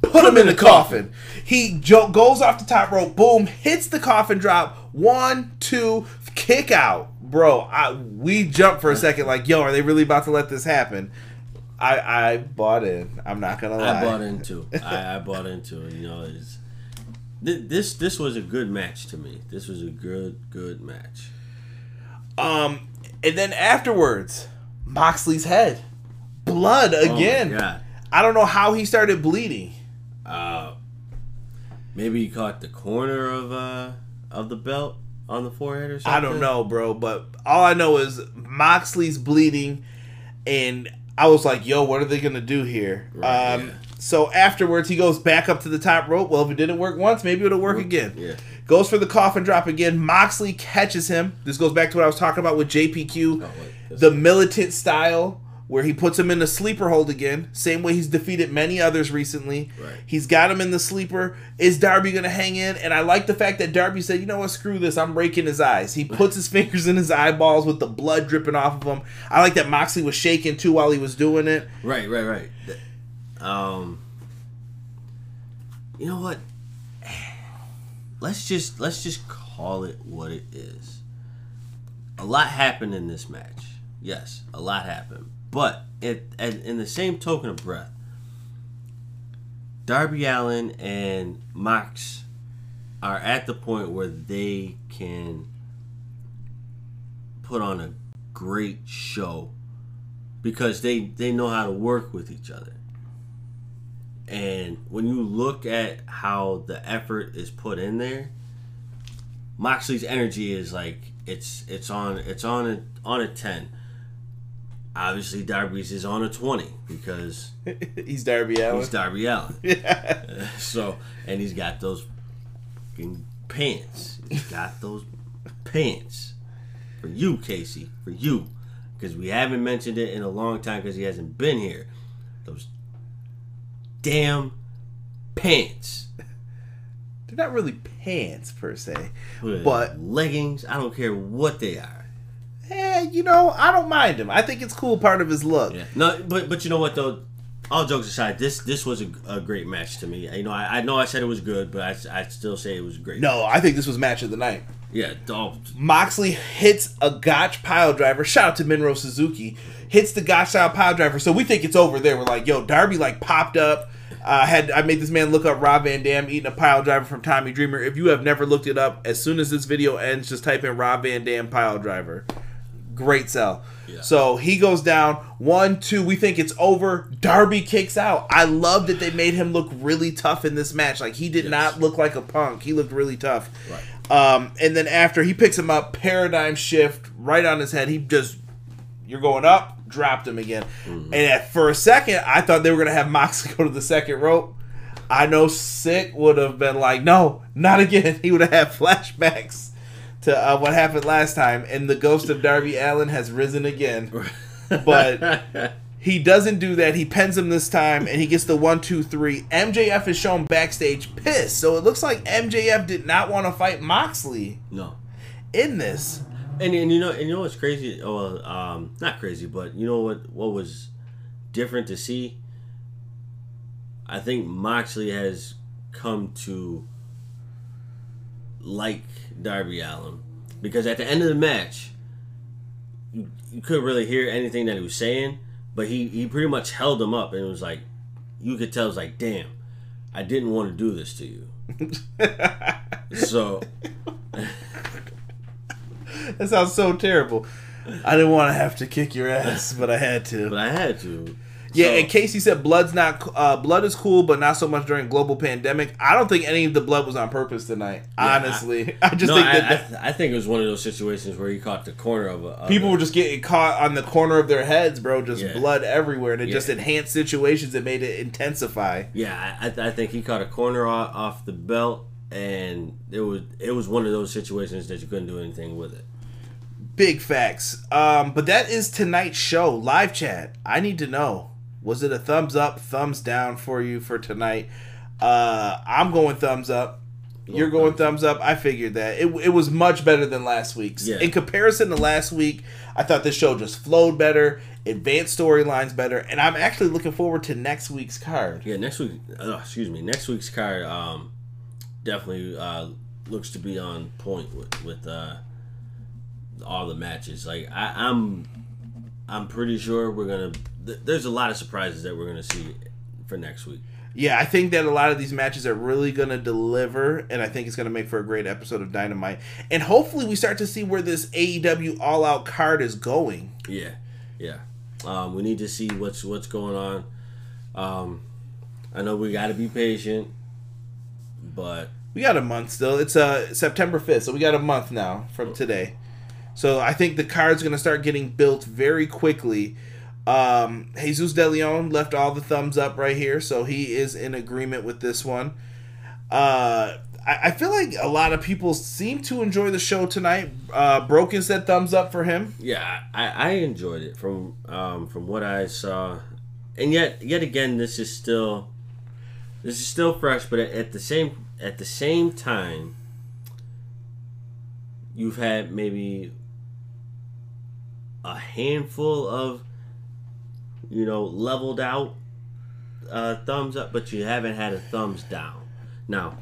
Put him in the coffin. He jo- goes off the top rope, boom, hits the coffin drop. One, two, kick out, bro. I we jump for a second, like, yo, are they really about to let this happen? I I bought in. I'm not gonna lie. I bought into. I, I bought into it. You know, it's this this was a good match to me. This was a good good match. Um, and then afterwards, Moxley's head, blood again. Oh my God. I don't know how he started bleeding. Uh, maybe he caught the corner of uh of the belt on the forehead or something. I don't know, bro, but all I know is Moxley's bleeding, and I was like, "Yo, what are they gonna do here?" Right, um, yeah. So afterwards, he goes back up to the top rope. Well, if it didn't work once, maybe it'll work again. Yeah. Goes for the coffin drop again. Moxley catches him. This goes back to what I was talking about with JPQ, Oh, the militant style where he puts him in the sleeper hold again. Same way he's defeated many others recently. Right. He's got him in the sleeper. Is Darby gonna hang in? And I like the fact that Darby said, "You know what? Screw this. I'm raking his eyes." He puts his [laughs] fingers in his eyeballs with the blood dripping off of him. I like that Moxley was shaking too while he was doing it. Right, right, right. Um, you know what? [sighs] Let's just let's just call it what it is. A lot happened in this match. Yes, a lot happened. But it, in the same token of breath, Darby Allin and Mox are at the point where they can put on a great show because they they know how to work with each other. And when you look at how the effort is put in there, Moxley's energy is like it's it's on it's on a on a ten. Obviously, Darby's is on a twenty because [laughs] he's Darby Allin. he's Darby Allin. [laughs] Yeah. [laughs] so and he's got those pants. He's got those pants for you, Casey, for you, because we haven't mentioned it in a long time because he hasn't been here. Those damn pants, They're not really pants per se, but leggings. I don't care what they are. Eh, you know, I don't mind him. I think it's cool part of his look. Yeah. No, but but you know what though. All jokes aside, this this was a, a great match to me. You know, I, I know I said it was good, but I, I still say it was great. No, I think this was match of the night. Yeah, oh, Moxley hits a Gotch pile driver. Shout out to Minoru Suzuki. Hits the Gotch style pile driver. So we think it's over there. We're like, yo, Darby like popped up. I had I made this man look up Rob Van Dam eating a pile driver from Tommy Dreamer. If you have never looked it up, as soon as this video ends, just type in Rob Van Dam pile driver. Great sell. Yeah. So he goes down. One, two. We think it's over. Darby kicks out. I love that they made him look really tough in this match. Like he did Yes. not look like a punk. He looked really tough. Right. Um, and then after he picks him up, paradigm shift right on his head. He just, you're going up, dropped him again. And at, for a second, I thought they were gonna have Moxley [laughs] go to the second rope. I know Sick would have been like, no, not again. [laughs] He would have had flashbacks to uh, what happened last time, and the ghost of Darby Allin has risen again. [laughs] But He doesn't do that. He pens him this time, and he gets the one, two, three. MJF is shown backstage pissed, so it looks like MJF did not want to fight Moxley No. in this. And, and you know and you know what's crazy? Oh, um, not crazy, but you know what? What was different to see? I think Moxley has come to like Darby Allin because at the end of the match, you, you couldn't really hear anything that he was saying, but he he pretty much held him up, and it was like you could tell it was like, damn, I didn't want to do this to you. [laughs] so That sounds so terrible. I didn't want to have to kick your ass, but I had to. but I had to. Yeah, So- and Casey said blood's not uh, blood is cool, but not so much during global pandemic. I don't think any of the blood was on purpose tonight. honestly, [laughs] I, just no, think I, that I, th- I think it was one of those situations where he caught the corner of a. of people a- were just getting caught on the corner of their heads, bro. Just Yeah. blood everywhere, and it just enhanced situations. It made it intensify. Yeah, I, I think he caught a corner off, off the belt, and it was it was one of those situations that you couldn't do anything with it. Big facts. Um, but that is tonight's show. Live chat. I need to know. Was it a thumbs up, thumbs down for you for tonight? Uh, I'm going thumbs up. You're going thumbs up. I figured that. It, it was much better than last week's. Yeah. In comparison to last week, I thought this show just flowed better, advanced storylines better, and I'm actually looking forward to next week's card. Yeah, next week. Uh, excuse me. Next week's card um, definitely uh, looks to be on point with with uh, all the matches. Like I, I'm, I'm pretty sure we're gonna. Th- there's a lot of surprises that we're gonna see for next week. Yeah, I think that a lot of these matches are really going to deliver, and I think it's going to make for a great episode of Dynamite. And hopefully, we start to see where this AEW All Out card is going. Yeah, yeah. Um, we need to see what's what's going on. Um, I know we got to be patient, but We got a month still. It's uh, September 5th, so we got a month now from today. So I think the card's going to start getting built very quickly. Um, Jesus De Leon left all the thumbs up right here, so he is in agreement with this one. Uh, I, I feel like a lot of people seem to enjoy the show tonight. Uh, Broken said thumbs up for him. yeah, I, I enjoyed it from um, from what I saw, and yet yet again, this is still this is still fresh, but at, at the same at the same time, you've had maybe a handful of you know leveled out uh, thumbs up, but you haven't had a thumbs down. Now,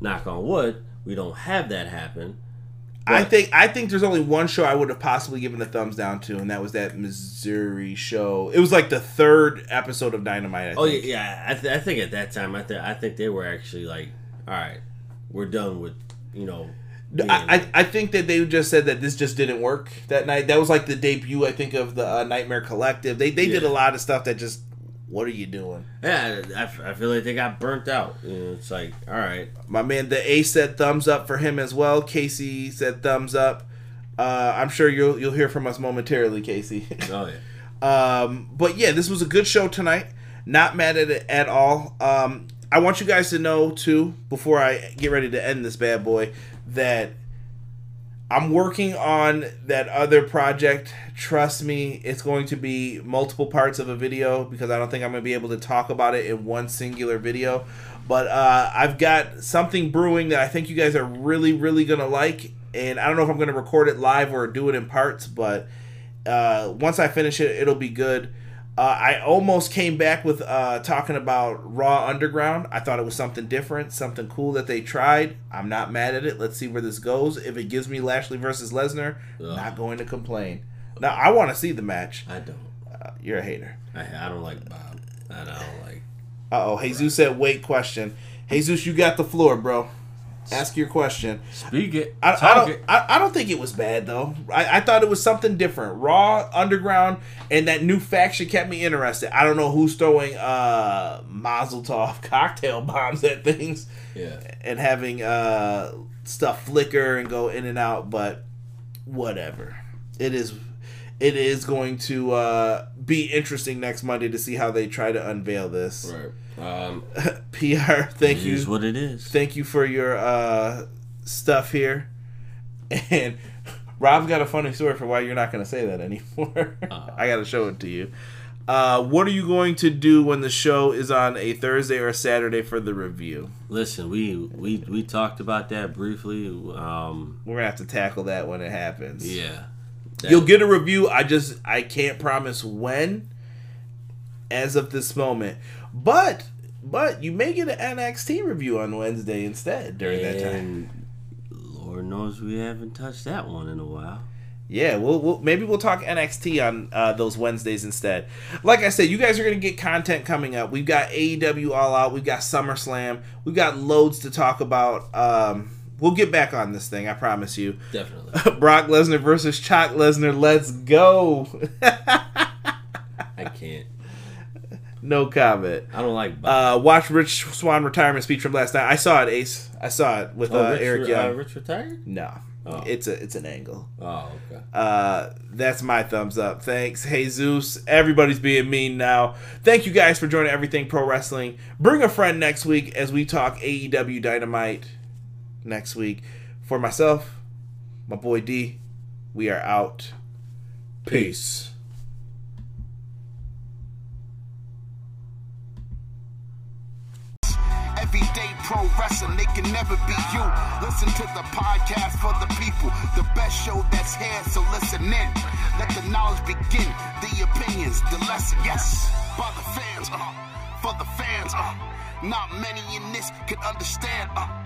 knock on wood, we don't have that happen. I think I think there's only one show I would have possibly given a thumbs down to, and that was that Missouri show. It was like the third episode of Dynamite. I Oh yeah, yeah. I, th- I think at that time, I think I think they were actually like, all right, we're done with you know. I, I I think that they just said that this just didn't work that night. That was like the debut, I think, of the uh, Nightmare Collective. They they did a lot of stuff that just, what are you doing? yeah, I feel like they got burnt out. You know, it's like, all right, My man, the Ace said thumbs up for him as well. Casey said thumbs up. Uh, I'm sure you'll you'll hear from us momentarily, Casey. [laughs] oh yeah, Um, but yeah, this was a good show tonight. Not mad at it at all. Um, I want you guys to know too, before I get ready to end this bad boy, that I'm working on that other project. Trust me, it's going to be multiple parts of a video because I don't think I'm going to be able to talk about it in one singular video. But uh, I've got something brewing that I think you guys are really, really going to like. And I don't know if I'm going to record it live or do it in parts, but uh, once I finish it, it'll be good. Uh, I almost came back with uh, talking about Raw Underground. I thought it was something different, something cool that they tried. I'm not mad at it. Let's see where this goes. If it gives me Lashley versus Lesnar, Ugh. not going to complain. Now I want to see the match. I don't. Uh, you're a hater. I, I don't like Bob. I don't like. Uh oh. Jesus said, "Wait, question." Jesus, you got the floor, bro. Ask your question. Speak it. I, I don't. it. I, I don't think it was bad though. I, I thought it was something different. Raw, Underground, and that new faction kept me interested. I don't know who's throwing uh Mazel Tov [laughs] cocktail bombs at things Yeah. and having uh stuff flicker and go in and out, but whatever. It is. It is going to uh, be interesting next Monday to see how they try to unveil this. Right. Um. [laughs] PR, thank it you is what it is. thank you for your uh, stuff here. [laughs] And Rob's got a funny story for why you're not going to say that anymore. [laughs] Uh. I got to show it to you. Uh, what are you going to do when the show is on a Thursday or a Saturday for the review? Listen, we we we talked about that briefly. Um, We're gonna have to tackle that when it happens. yeah, That- You'll get a review. I just I can't promise when as of this moment. But but you may get an NXT review on Wednesday instead during that time. Lord knows we haven't touched that one in a while. Yeah, we'll, we'll maybe we'll talk NXT on uh, those Wednesdays instead. Like I said, you guys are gonna get content coming up. We've got AEW All Out, we've got SummerSlam, we've got loads to talk about. Um, we'll get back on this thing, I promise you. Definitely, [laughs] Brock Lesnar versus Chuck Lesnar. Let's go. I can't. [laughs] no comment. I don't like. Uh, watch Rich Swann retirement speech from last night. I saw it, Ace. I saw it with oh, uh, Rich, Eric uh, Young. Rich retired. no, Oh. it's a it's an angle. Oh, okay. Uh, that's my thumbs up. Thanks, Jesus. Everybody's being mean now. Thank you guys for joining Everything Pro Wrestling. Bring a friend next week as we talk AEW Dynamite next week. For myself, my boy D, we are out. Peace. Everyday pro wrestling, they can never be you. Listen to the podcast for the people, the best show that's here, so listen in. Let the knowledge begin, the opinions, the lesson, yes. By the fans, uh, for the fans, uh, not many in this can understand, uh.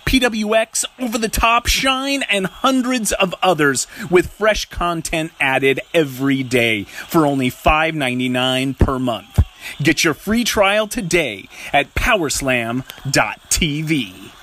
PWX, Over the Top, Shine, and hundreds of others with fresh content added every day for only $5.99 per month. Get your free trial today at powerslam.tv.